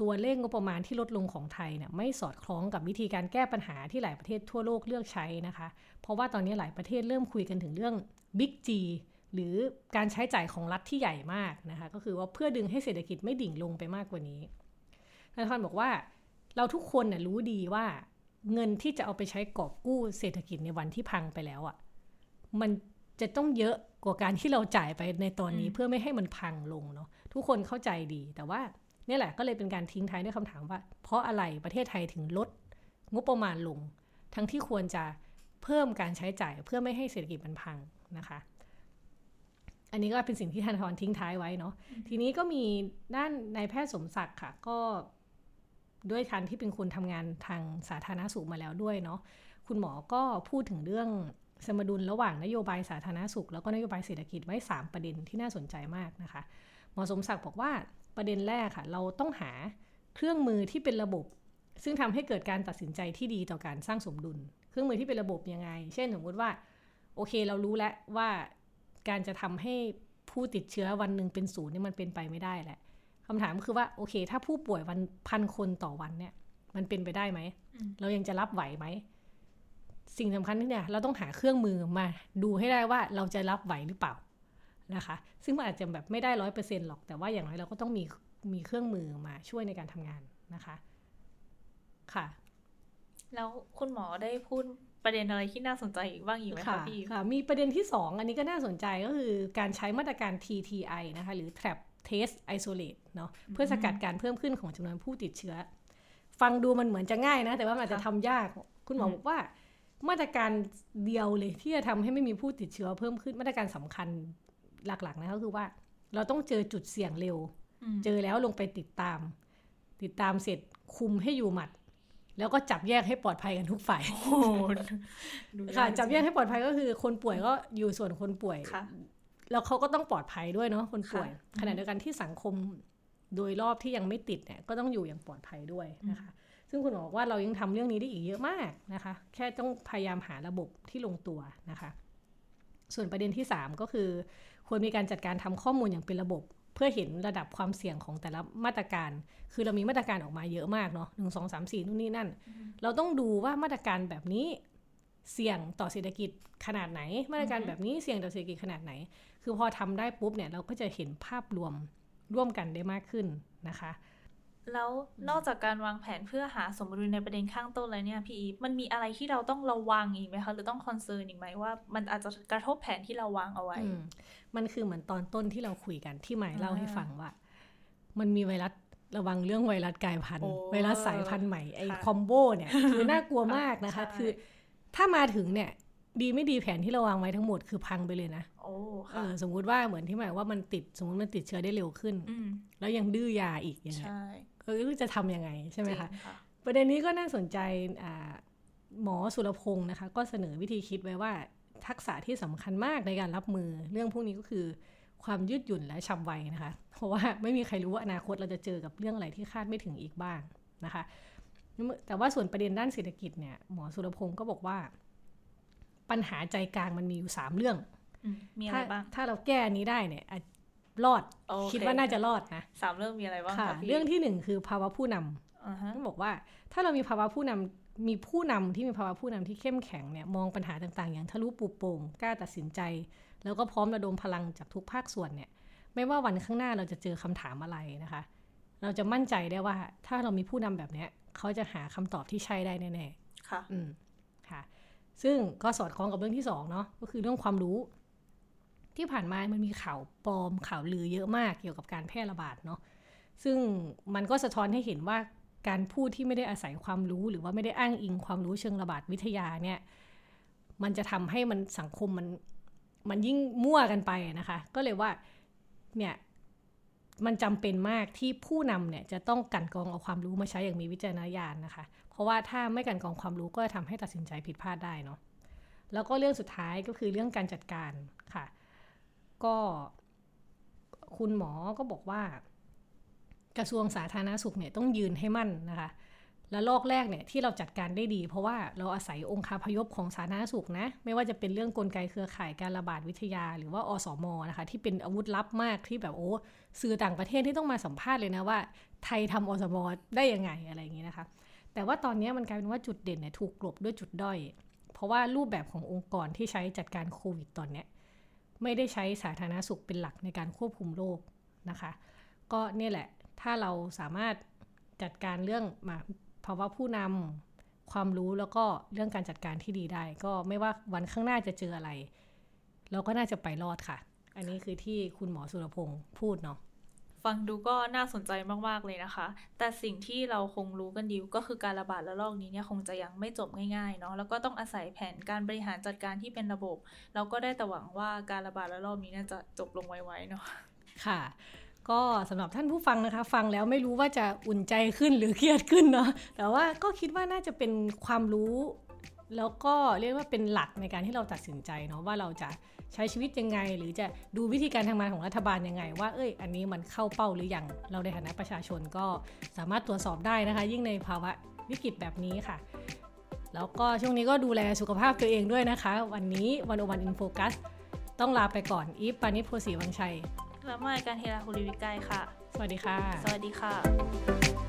ตัวเลขงบประมาณที่ลดลงของไทยเนี่ยไม่สอดคล้องกับวิธีการแก้ปัญหาที่หลายประเทศทั่วโลกเลือกใช้นะคะ เพราะว่าตอนนี้หลายประเทศเริ่มคุยกันถึงเรื่อง Big G หรือการใช้จ่ายของรัฐที่ใหญ่มากนะคะ ก็คือว่าเพื่อดึงให้เศรษฐกิจไม่ดิ่งลงไปมากกว่านี้ธนาธรบอกว่าเราทุกคนน่ยรู้ดีว่าเงินที่จะเอาไปใช้กอบกู้เศรษฐกิจในวันที่พังไปแล้วอะ่ะมันจะต้องเยอะกว่าการที่เราจ่ายไปในตอนนี้เพื่อไม่ให้มันพังลงเนาะทุกคนเข้าใจดีแต่ว่า นี่แหละก็เลยเป็นการทิ้งท้ายด้วยคำถามว่า เพราะอะไรประเทศไทยถึงลดงบประมาณลง ทั้งที่ควรจะเพิ่มการใช้จ่ายเพื่อไม่ให้เศรษฐกิจมันพังนะคะ อันนี้ก็เป็นสิ่งที่ธนาธรทิ้งท้ายไว้เนาะทีนี้ก็มีด้านนายแพทย์สมศักดิ์ค่ะ ก็ด้วยการที่เป็นคนทำงานทางสาธารณสุขมาแล้วด้วยเนาะคุณหมอก็พูดถึงเรื่องสมดุลระหว่างนโยบายสาธารณสุข แล้วก็นโยบายเศรษฐกิจไว้ 3 ประเด็นที่น่าสนใจมากนะคะ หมอสมศักดิ์บอกว่า ประเด็นแรกค่ะ เราต้องหาเครื่องมือที่เป็นระบบ ซึ่งทำให้เกิดการตัดสินใจที่ดีต่อการสร้างสมดุล เครื่องมือที่เป็นระบบยังไง เช่นสมมติว่า โอเคเรารู้แล้วว่าการจะทำให้ผู้ติดเชื้อวันหนึ่งเป็นศูนย์นี่มันเป็นไปไม่ได้แหละคำถามคือว่าโอเค ถ้าผู้ป่วยวันพันคนต่อวันเนี่ย มันเป็นไปได้ไหม เรายังจะรับไหวไหม สิ่งสำคัญที่เนี่ย เราต้องหาเครื่องมือมา ดูให้ได้ว่าเราจะรับไหวหรือเปล่า นะคะ ซึ่งมันอาจจะแบบไม่ได้ร้อยเปอร์เซ็นหรอก แต่ว่าอย่างน้อยเราก็ต้องมีมีเครื่องมือมาช่วยในการทำงานนะคะ ค่ะ
แล้วคุณหมอได้พูดประเด็นอะไรที่น่าสนใจอีกบ้างอีกไหมคะพี่
ค่ะ มีประเด็นที่สองอันนี้ก็น่าสนใจก็คือการใช้มาตรการ TTI นะคะ หรือ Trap Test Isolate เนาะเพื่อสกัดการเพิ่มขึ้นของจำนวนผู้ติดเชื้อ ฟังดูมันเหมือนจะง่ายนะ แต่ว่ามันอาจจะทำยาก คุณหมอบอกว่ามาตรการเดียวเลยที่จะทำให้ไม่มีผู้ติดเชื้อเพิ่มขึ้นมาตรการสำคัญ หลักๆนะก็คือว่า เราต้องเจอจุดเสี่ยงเร็ว เจอแล้วลงไปติดตาม ติดตามเสร็จคุมให้อยู่หมัด แล้วก็จับแยกให้ปลอดภัยกันทุกฝ่ายค่ะจับแยกให้ปลอดภัยก็คือ คนป่วยก็อยู่ส่วนคนป่วยแล้วเขาก็ต้องปลอดภัยด้วยเนาะคนป่วยขณะเดียวกันที่สังคมโดยรอบที่ยังไม่ติดเนี่ยก็ต้องอยู่อย่างปลอดภัยด้วยนะคะ ซึ่งคุณหมอบอกว่าเรายังทำเรื่องนี้ได้อีกเยอะมากนะคะ แค่ต้องพยายามหาระบบที่ลงตัวนะคะ ส่วนประเด็นที่ 3 ก็คือ ควรมีการจัดการทำข้อมูลอย่างเป็นระบบ เพื่อเห็นระดับความเสี่ยงของแต่ละมาตรการ คือเรามีมาตรการออกมาเยอะมากเนาะหนึ่งสองสามสี่นู่นนี่นั่น เราต้องดูว่ามาตรการแบบนี้เสี่ยงต่อเศรษฐกิจขนาดไหน มาตรการแบบนี้เสี่ยงต่อเศรษฐกิจขนาดไหน คือพอทำได้ปุ๊บเนี่ยเราก็จะเห็นภาพรวมร่วมกันได้มากขึ้นนะคะ
แล้วนอกจากการวางแผนเพื่อหาสมดุลในประเด็นข้างต้นแล้วเนี่ยพี่อีฟมันมีอะไรที่เราต้องระวังอีกไหมคะ หรือต้องคอนเซิร์นอีกไหมว่า มันอาจจะกระทบแผนที่เราวางเอาไว้
มันคือเหมือนตอนต้นที่เราคุยกันที่หมายเล่าให้ฟังว่า มันมีไวรัสระวังเรื่องไวรัสกลายพันธุ์ไวรัสสายพันธุ์ใหม่ไอคอมโบเนี่ยคือน่ากลัวมากนะคะ คือ ถ้ามาถึงเนี่ย ดีไม่ดีแผนที่เราวางไว้ทั้งหมดคือพังไปเลยนะ
โอ้
ค่ะสมมุติว่าเหมือนที่หมายว่ามันติดสมมติมันติดเชื้อได้เร็วขึ้น แล้วยังดื้อยาอีกอย่างเงี้ย เออจะทำยังไงใช่ไหมคะประเด็นนี้ก็น่าสนใจหมอสุรพงศ์นะคะ ก็เสนอวิธีคิดไว้ว่าทักษะที่สำคัญมากในการรับมือ เรื่องพวกนี้ก็คือความยืดหยุ่นและฉับไวนะคะ เพราะว่าไม่มีใครรู้ว่าอนาคตเราจะเจอกับเรื่องอะไรที่คาดไม่ถึงอีกบ้างนะคะ แต่ว่าส่วนประเด็นด้านเศรษฐกิจเนี่ยหมอสุรพงศ์ก็บอกว่า ปัญหาใจกลางมันมีอยู่สามเรื่อง
มีอะไรบ้าง
ถ้าเราแก้นี้ได้เนี่ย รอด คิดว่าน่าจะรอดนะ
สามเรื่องมีอะไรบ้างคะ
เรื่องที่หนึ่งคือภาวะผู้นำต้องบอกว่าถ้าเรามีภาวะผู้นำมีผู้นำที่มีภาวะผู้นำที่เข้มแข็งเนี่ยมองปัญหาต่างๆ อย่างทะลุปูโป่งกล้าตัดสินใจ แล้วก็พร้อมระดมพลังจากทุกภาคส่วนเนี่ย ไม่ว่าวันข้างหน้าเราจะเจอคำถามอะไรนะคะ เราจะมั่นใจได้ว่าถ้าเรามีผู้นำแบบเนี้ยเขาจะหาคำตอบที่ใช่ได้แน่
ๆค่ะ
อืมค่ะ ซึ่งก็สอดคล้องกับเรื่องที่สองเนาะก็คือเรื่องความรู้ ที่ผ่านมามันมีข่าวปลอมข่าวลือเยอะมากเกี่ยวกับการแพร่ระบาดเนาะซึ่งมันก็สะท้อนให้เห็นว่าการพูดที่ไม่ได้อาศัยความรู้ หรือว่าไม่ได้อ้างอิงความรู้เชิงระบาดวิทยาเนี่ยมันจะทำให้มันสังคมมันมันยิ่งมั่วกันไปนะคะ ก็เลยว่าเนี่ยมันจำเป็นมากที่ผู้นำเนี่ยจะต้องกันกองเอาความรู้มาใช้อย่างมีวิจารณญาณนะคะ เพราะว่าถ้าไม่กันกองความรู้ก็จะทำให้ตัดสินใจผิดพลาดได้เนาะแล้วก็เรื่องสุดท้ายก็คือเรื่องการจัดการค่ะ ก็คุณหมอก็บอกว่ากระทรวงสาธารณสุขเนี่ยต้องยืนให้มั่นนะคะและลอกแรกเนี่ยที่เราจัดการได้ดี เพราะว่าเราอาศัยองค์คาพยพของสาธารณสุขนะ ไม่ว่าจะเป็นเรื่องกลไกเครือข่ายการระบาดวิทยา หรือว่าอสมนะคะที่เป็นอาวุธลับมากที่แบบโอ้สื่อต่างประเทศที่ต้องมาสัมภาษณ์เลยนะว่า ไทยทำอสมได้ยังไงอะไรอย่างนี้นะคะ แต่ว่าตอนนี้มันกลายเป็นว่าจุดเด่นเนี่ยถูกกลบด้วยจุดด้อย เพราะว่ารูปแบบขององค์กรที่ใช้จัดการโควิดตอนเนี้ย ไม่ได้ใช้สาธารณสุขเป็นหลักในการควบคุมโรคนะคะ ก็เนี่ยแหละถ้าเราสามารถจัดการเรื่องมาภาวะผู้นำความรู้แล้วก็เรื่องการจัดการที่ดีได้ ก็ไม่ว่าวันข้างหน้าจะเจออะไร เราก็น่าจะไปรอดค่ะ อันนี้คือที่คุณหมอสุรพงศ์พูดเนาะ
ฟังดูก็น่าสนใจมาก ๆ เลยนะคะ แต่สิ่งที่เราคงรู้กันดีก็คือการระบาดระลอกนี้เนี่ยคงจะยังไม่จบง่ายๆเนาะ แล้วก็ต้องอาศัยแผนการบริหารจัดการที่เป็นระบบ เราก็ได้แต่หวังว่าการระบาดระลอกนี้เนี่ยจะจบลงไวๆเนาะ
ค่ะก็สำหรับท่านผู้ฟังนะคะ ฟังแล้วไม่รู้ว่าจะอุ่นใจขึ้นหรือเครียดขึ้นเนาะแต่ว่าก็คิดว่าน่าจะเป็นความรู้ แล้วก็เรียกว่าเป็นหลักในการที่เราตัดสินใจเนาะว่าเราจะ ใช้ชีวิตยังไง หรือจะดูวิธีการทำงานของรัฐบาลยังไง ว่าเอ้ยอันนี้มันเข้าเป้าหรือยังเราในฐานะประชาชนก็สามารถตรวจสอบได้นะคะ ยิ่งในภาวะวิกฤตแบบนี้ค่ะ แล้วก็ช่วงนี้ก็ดูแลสุขภาพตัวเองด้วยนะคะ วันนี้วันโอวันอินโฟกัสต้องลาไปก่อนอีฟปานิชโพสีวังชัย
และมาการเฮราคุริวิกายค่ะ
สวัสดีค่ะ
สวัสดีค่ะ